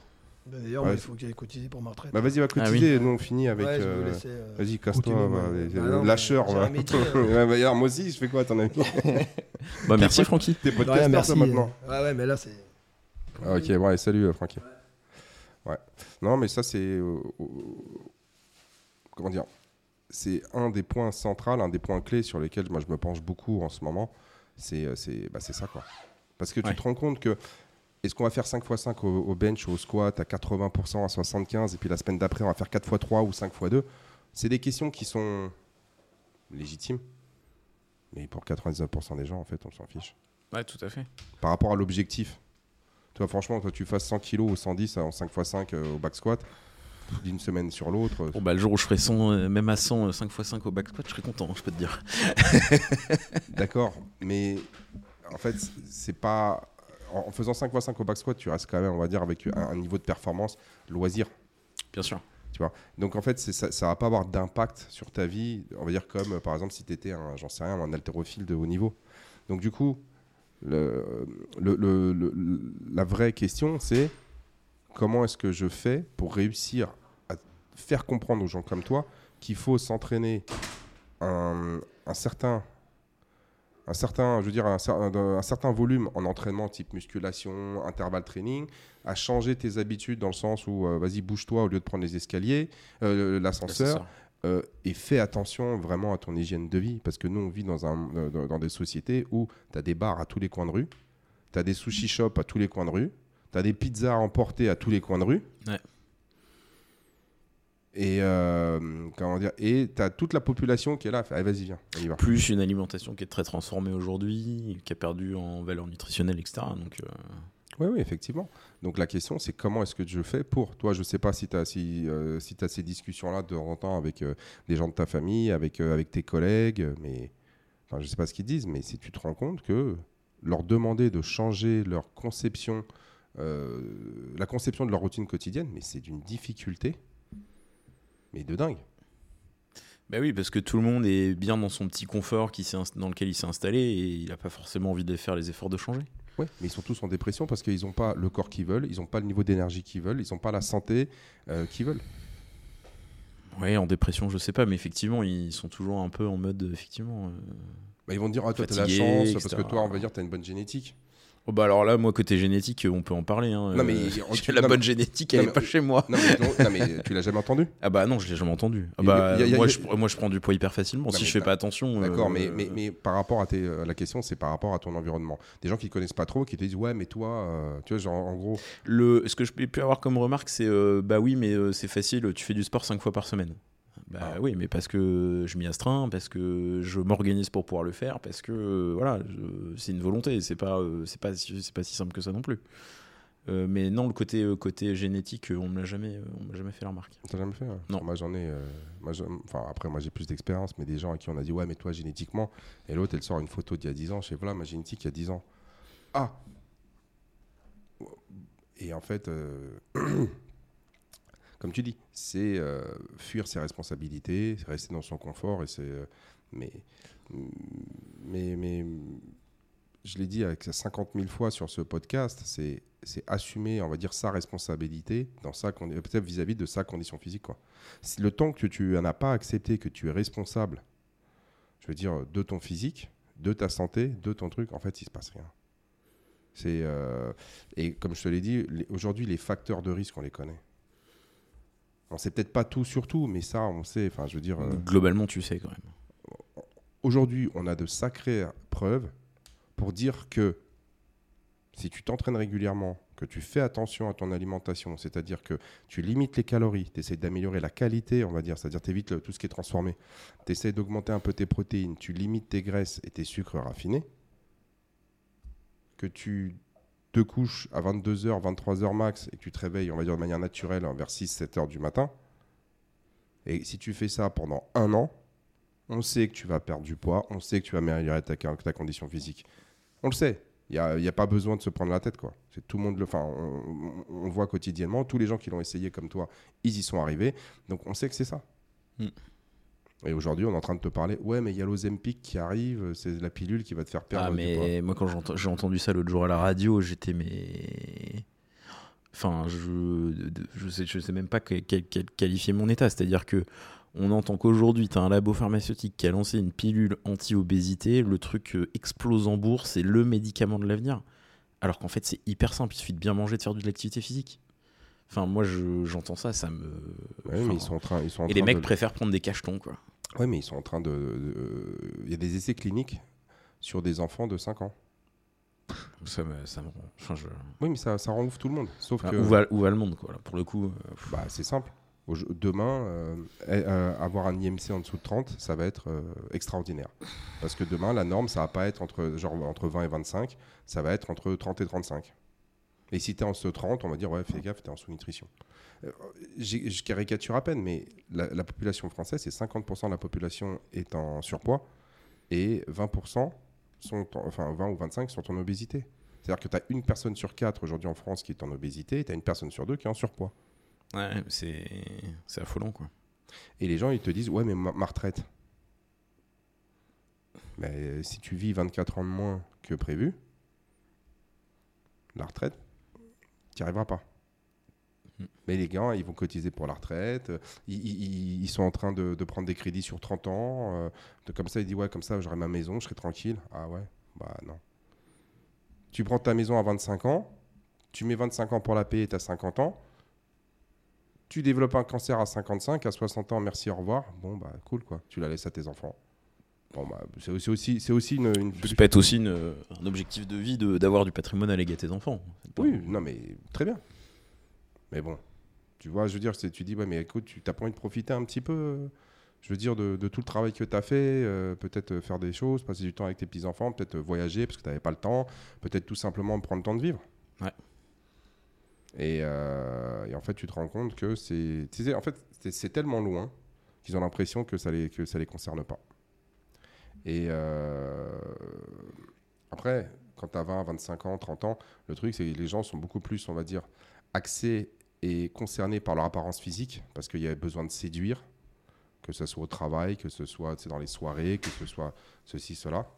Bah, D'ailleurs, Ouais, il faut que j'aille cotiser pour ma retraite. Bah vas-y, va Ah cotiser, nous on finit avec. Ouais, euh, euh, Vas-y, casse-toi, vas-y, Bah euh, lâcheur. bah, moi aussi, je fais quoi, ton ami Bah, merci, Francky. T'es podcasteur, merci. toi, maintenant Ouais, ouais, mais là, c'est. Ah, Ok, bon, allez, salut, euh, Francky. Ouais. Non, mais ça, c'est. comment dire C'est un des points centraux, un des points clés sur lesquels moi, je me penche beaucoup en ce moment. C'est c'est bah, c'est ça, quoi. Parce que tu te rends compte que. Est-ce qu'on va faire 5 x 5 au, au bench ou au squat à 80%, à 75%, et puis la semaine d'après, on va faire 4 x 3 ou 5 x 2 C'est des questions qui sont légitimes. Mais pour 99% des gens, en fait, on s'en fiche Ouais, tout à fait. par rapport à l'objectif. Toi, franchement, toi, tu fasses 100 kg ou 110 en 5 x 5 euh, au back squat, d'une semaine sur l'autre. euh, Bon, bah, le jour où je ferai 100, euh, même à 100, euh, 5x5 au back squat, je serai content, je peux te dire. D'accord, mais en fait, c'est pas. En faisant 5 x 5 au back squat, tu restes quand même, on va dire, avec un, un niveau de performance loisir. Bien sûr. Donc en fait, ça, ça va pas avoir d'impact sur ta vie, on va dire comme par exemple si tu étais un, j'en sais rien, un haltérophile de haut niveau. Donc du coup, le, le- le- le- la vraie question c'est comment est-ce que je fais pour réussir à faire comprendre aux gens comme toi qu'il faut s'entraîner un, un certain un certain, je veux dire, un, un- un certain volume en entraînement type musculation, intervalle training, à changer tes habitudes dans le sens où euh, vas-y bouge-toi au lieu de prendre les escaliers, euh, l'ascenseur, euh, et fais attention vraiment à ton hygiène de vie parce que nous on vit dans, un, dans, dans des sociétés où tu as des bars à tous les coins de rue, tu as des sushi shops à tous les coins de rue, tu as des pizzas à emporter à tous les coins de rue. Ouais. Et euh, comment dire Et tu as toute la population qui est là, allez vas-y viens, on y va. Plus une alimentation qui est très transformée aujourd'hui, qui a perdu en valeur nutritionnelle, etc. Donc, euh, Oui, oui, effectivement. Donc la question, c'est comment est-ce que je fais pour Toi, je ne sais pas si tu as, si, euh, si as ces discussions-là de temps en temps avec euh, des gens de ta famille, avec, euh, avec tes collègues, mais enfin, je ne sais pas ce qu'ils disent, mais si tu te rends compte que leur demander de changer leur conception, euh, la conception de leur routine quotidienne, mais c'est d'une difficulté, mais de dingue. Bah oui, parce que tout le monde est bien dans son petit confort qui dans lequel il s'est installé et il n'a pas forcément envie de faire les efforts de changer. Ouais, mais ils sont tous en dépression parce qu'ils n'ont pas le corps qu'ils veulent, ils n'ont pas le niveau d'énergie qu'ils veulent, ils n'ont pas la santé euh, qu'ils veulent. Ouais, en dépression, je sais pas, mais effectivement, ils sont toujours un peu en mode, effectivement. euh, Bah, ils vont te dire, ah, toi, tu as la chance, parce que toi, on va dire, tu as une bonne génétique. Oh bah alors là, moi, côté génétique, on peut en parler. Hein. Non, mais Euh, tu- la non, bonne mais- génétique, elle est mais- pas chez moi. Non mais, non, non, mais tu l'as jamais entendu? Ah bah non, je l'ai jamais entendu. Ah bah, a- moi, a- je, moi, je prends du poids hyper facilement. Si je fais pas attention. D'accord, euh, mais, mais, mais par rapport à tes, euh, la question, c'est par rapport à ton environnement. Des gens qui ne connaissent pas trop, qui te disent ouais, mais toi, euh, tu vois, genre en gros, Le, ce que je peux avoir comme remarque, c'est euh, bah oui, mais euh, c'est facile, tu fais du sport 5 fois par semaine. Bah Ah. oui, mais parce que je m'y astreins, parce que je m'organise pour pouvoir le faire, parce que euh, voilà, c'est une volonté, c'est pas, euh, c'est pas, si- c'est pas si simple que ça non plus. Euh, mais non, le côté, euh, côté génétique, euh, on me l'a jamais, on m'a jamais fait la remarque. t'as jamais fait hein Non. Moi j'en ai, enfin après moi j'ai plus d'expérience, mais des gens à qui on a dit ouais, mais toi génétiquement, et l'autre elle sort une photo d'il y a 10 ans, je sais voilà ma génétique il y a 10 ans. Ah. Et en fait, comme tu dis, c'est euh, fuir ses responsabilités, rester dans son confort et c'est, euh, mais, mais, mais je l'ai dit avec 50 000 fois sur ce podcast, c'est c'est assumer, on va dire, sa responsabilité dans sa peut-être vis-à-vis de sa condition physique. Quoi. Le temps que tu n'en as pas accepté, que tu es responsable, je veux dire, de ton physique, de ta santé, de ton truc, en fait, il se passe rien. C'est euh, et comme je te l'ai dit, aujourd'hui, les facteurs de risque, on les connaît. On sait peut-être pas tout sur tout, mais ça, on sait. Enfin, je veux dire. euh, Globalement, tu sais quand même. aujourd'hui, on a de sacrées preuves pour dire que si tu t'entraînes régulièrement, que tu fais attention à ton alimentation, c'est-à-dire que tu limites les calories, tu essaies d'améliorer la qualité, on va dire, c'est-à-dire tu évites tout ce qui est transformé, tu essaies d'augmenter un peu tes protéines, tu limites tes graisses et tes sucres raffinés, que tu te couches à 22h, 23h max et que tu te réveilles, on va dire, de manière naturelle hein, vers 6-7 heures du matin, et si tu fais ça pendant un an, on sait que tu vas perdre du poids, on sait que tu vas améliorer ta, ta condition physique. On le sait. Il n'y a, a pas besoin de se prendre la tête. Quoi. C'est tout le monde le, enfin, on, voit quotidiennement. Tous les gens qui l'ont essayé comme toi, ils y sont arrivés. Donc on sait que c'est ça. Mm. Et aujourd'hui, on est en train de te parler. Ouais, mais il y a l'Ozempic qui arrive. C'est la pilule qui va te faire perdre Ah, du poids. mais moi, quand j'ai entendu ça l'autre jour à la radio, j'étais mais. Enfin, je, je, sais, je sais même pas que- quel- quel- qualifier mon état. C'est-à-dire que on entend qu'aujourd'hui, tu as un labo pharmaceutique qui a lancé une pilule anti-obésité. Le truc euh, explose en bourse, c'est le médicament de l'avenir. Alors qu'en fait, c'est hyper simple. Il suffit de bien manger, de faire de l'activité physique. Enfin, moi, je- j'entends ça, ça me. Ouais, mais enfin, ils sont en train, ils sont en Et les mecs de- préfèrent prendre des cachetons, quoi. Ouais, mais ils sont en train de. Il y a des essais cliniques sur des enfants de 5 ans. Ça me, ça me rend. Enfin, je... Oui, mais ça, ça rend ouf tout le monde. Sauf que. où, va, où va le monde, quoi, là, pour le coup euh, Bah, c'est simple. Demain, euh, eh, euh, avoir un IMC en dessous de 30, ça va être extraordinaire. Parce que demain, la norme, ça va pas être entre, genre, entre 20 et 25, ça va être entre 30 et 35. Et si tu es en dessous de 30, on va dire, ouais, fais gaffe, tu es en sous-nutrition. Euh, je caricature à peine, mais la, la population française, c'est 50% de la population est en surpoids et 20%, sont en- enfin 20 ou 25 sont en obésité. C'est-à-dire que tu as une personne sur quatre aujourd'hui en France qui est en obésité et tu as une personne sur deux qui est en surpoids. Ouais, c'est c'est affolant, quoi. Et les gens, ils te disent, ouais, mais ma, ma retraite. Mais si tu vis 24 ans de moins que prévu, la retraite, tu n'y arriveras pas. Mais les gars, ils vont cotiser pour la retraite. Ils, ils- ils sont en train de, de prendre des crédits sur 30 ans. euh, de- comme ça, ils disent Ouais, comme ça, j'aurai ma maison, je serai tranquille. Ah ouais? Bah non. Tu prends ta maison à 25 ans, tu mets 25 ans pour la payer et tu as 50 ans. Tu développes un cancer à 55, à 60 ans, merci, au revoir. Bon, bah cool, quoi. Tu la laisses à tes enfants. Bon, bah, c'est aussi, c'est aussi, c'est aussi une, une Ça peut être aussi une- un objectif de vie de- d'avoir du patrimoine à léguer à tes enfants. Oui, non, mais très bien. Mais bon, tu vois, je veux dire, tu dis, ouais, mais écoute, tu t'as pas envie de profiter un petit peu, je veux dire, de, de tout le travail que tu as fait, euh, peut-être euh, faire des choses, passer du temps avec tes petits-enfants, peut-être euh, voyager parce que tu n'avais pas le temps, peut-être tout simplement prendre le temps de vivre. Ouais. Et, euh, et en fait, tu te rends compte que c'est. En fait, c'est- c'est tellement loin qu'ils ont l'impression que ça les, que ça les concerne pas. Et euh, après, quand tu as 20, 25 ans, 30 ans, le truc, c'est que les gens sont beaucoup plus, on va dire, axés et concernés par leur apparence physique, parce qu'il y a besoin de séduire, que ce soit au travail, que ce soit dans les soirées, que ce soit ceci, cela.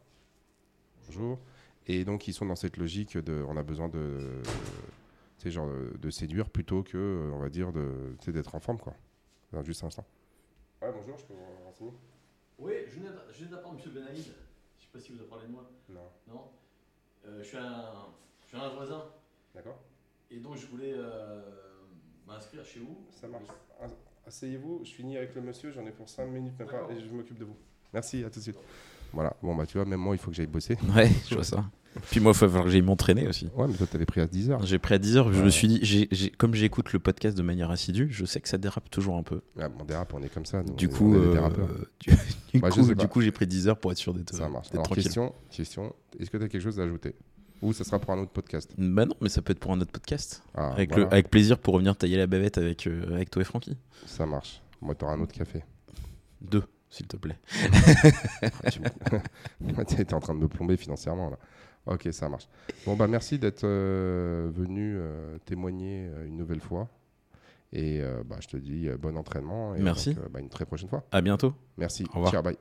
Bonjour. Et donc, ils sont dans cette logique de. On a besoin de. sais, genre de, de séduire plutôt que, on va dire, de, d'être en forme, quoi. Juste un instant. Ouais, bonjour, je peux vous renseigner? Oui, je viens je d'apprendre M. Benaïd. Je sais pas si vous avez parlé de moi. Non. Non? Euh, je, suis un, je suis un voisin. D'accord Et donc, je voulais euh, m'inscrire chez vous. Ça marche. As- Asseyez-vous, je finis avec le monsieur, j'en ai pour 5 minutes même pas, D'accord. et je m'occupe de vous. Merci, à tout de suite. Voilà, bon bah tu vois, même moi il faut que j'aille bosser. Ouais, je vois ça. Puis moi, il va falloir que j'aille m'entraîner aussi. Ouais, mais toi t'avais pris à 10h. J'ai pris à 10h, je Ouais. me suis dit, comme j'écoute le podcast de manière assidue, je sais que ça dérape toujours un peu. Ah, on dérape, on est comme ça. nous, Du on est- coup, on est des euh, du, du Bah, coup, du coup, j'ai pris 10 heures pour être sûr d'être Ça marche. Alors, tranquille. question, question est-ce que tu as quelque chose à ajouter? Ou ça sera pour un autre podcast Bah non, mais ça peut être pour un autre podcast. Ah, avec, voilà, le, avec plaisir pour revenir tailler la bavette avec, euh, avec toi et Francky. Ça marche. Moi, t'auras un autre café. Deux, s'il te plaît. Tu T'es en train de me plomber financièrement là. Ok, ça marche. Bon, bah merci d'être euh, venu euh, témoigner une nouvelle fois. Et bah, je te dis bon entraînement. Et Merci. donc, bah, une très prochaine fois. À bientôt. Merci. Au revoir. Ciao, bye.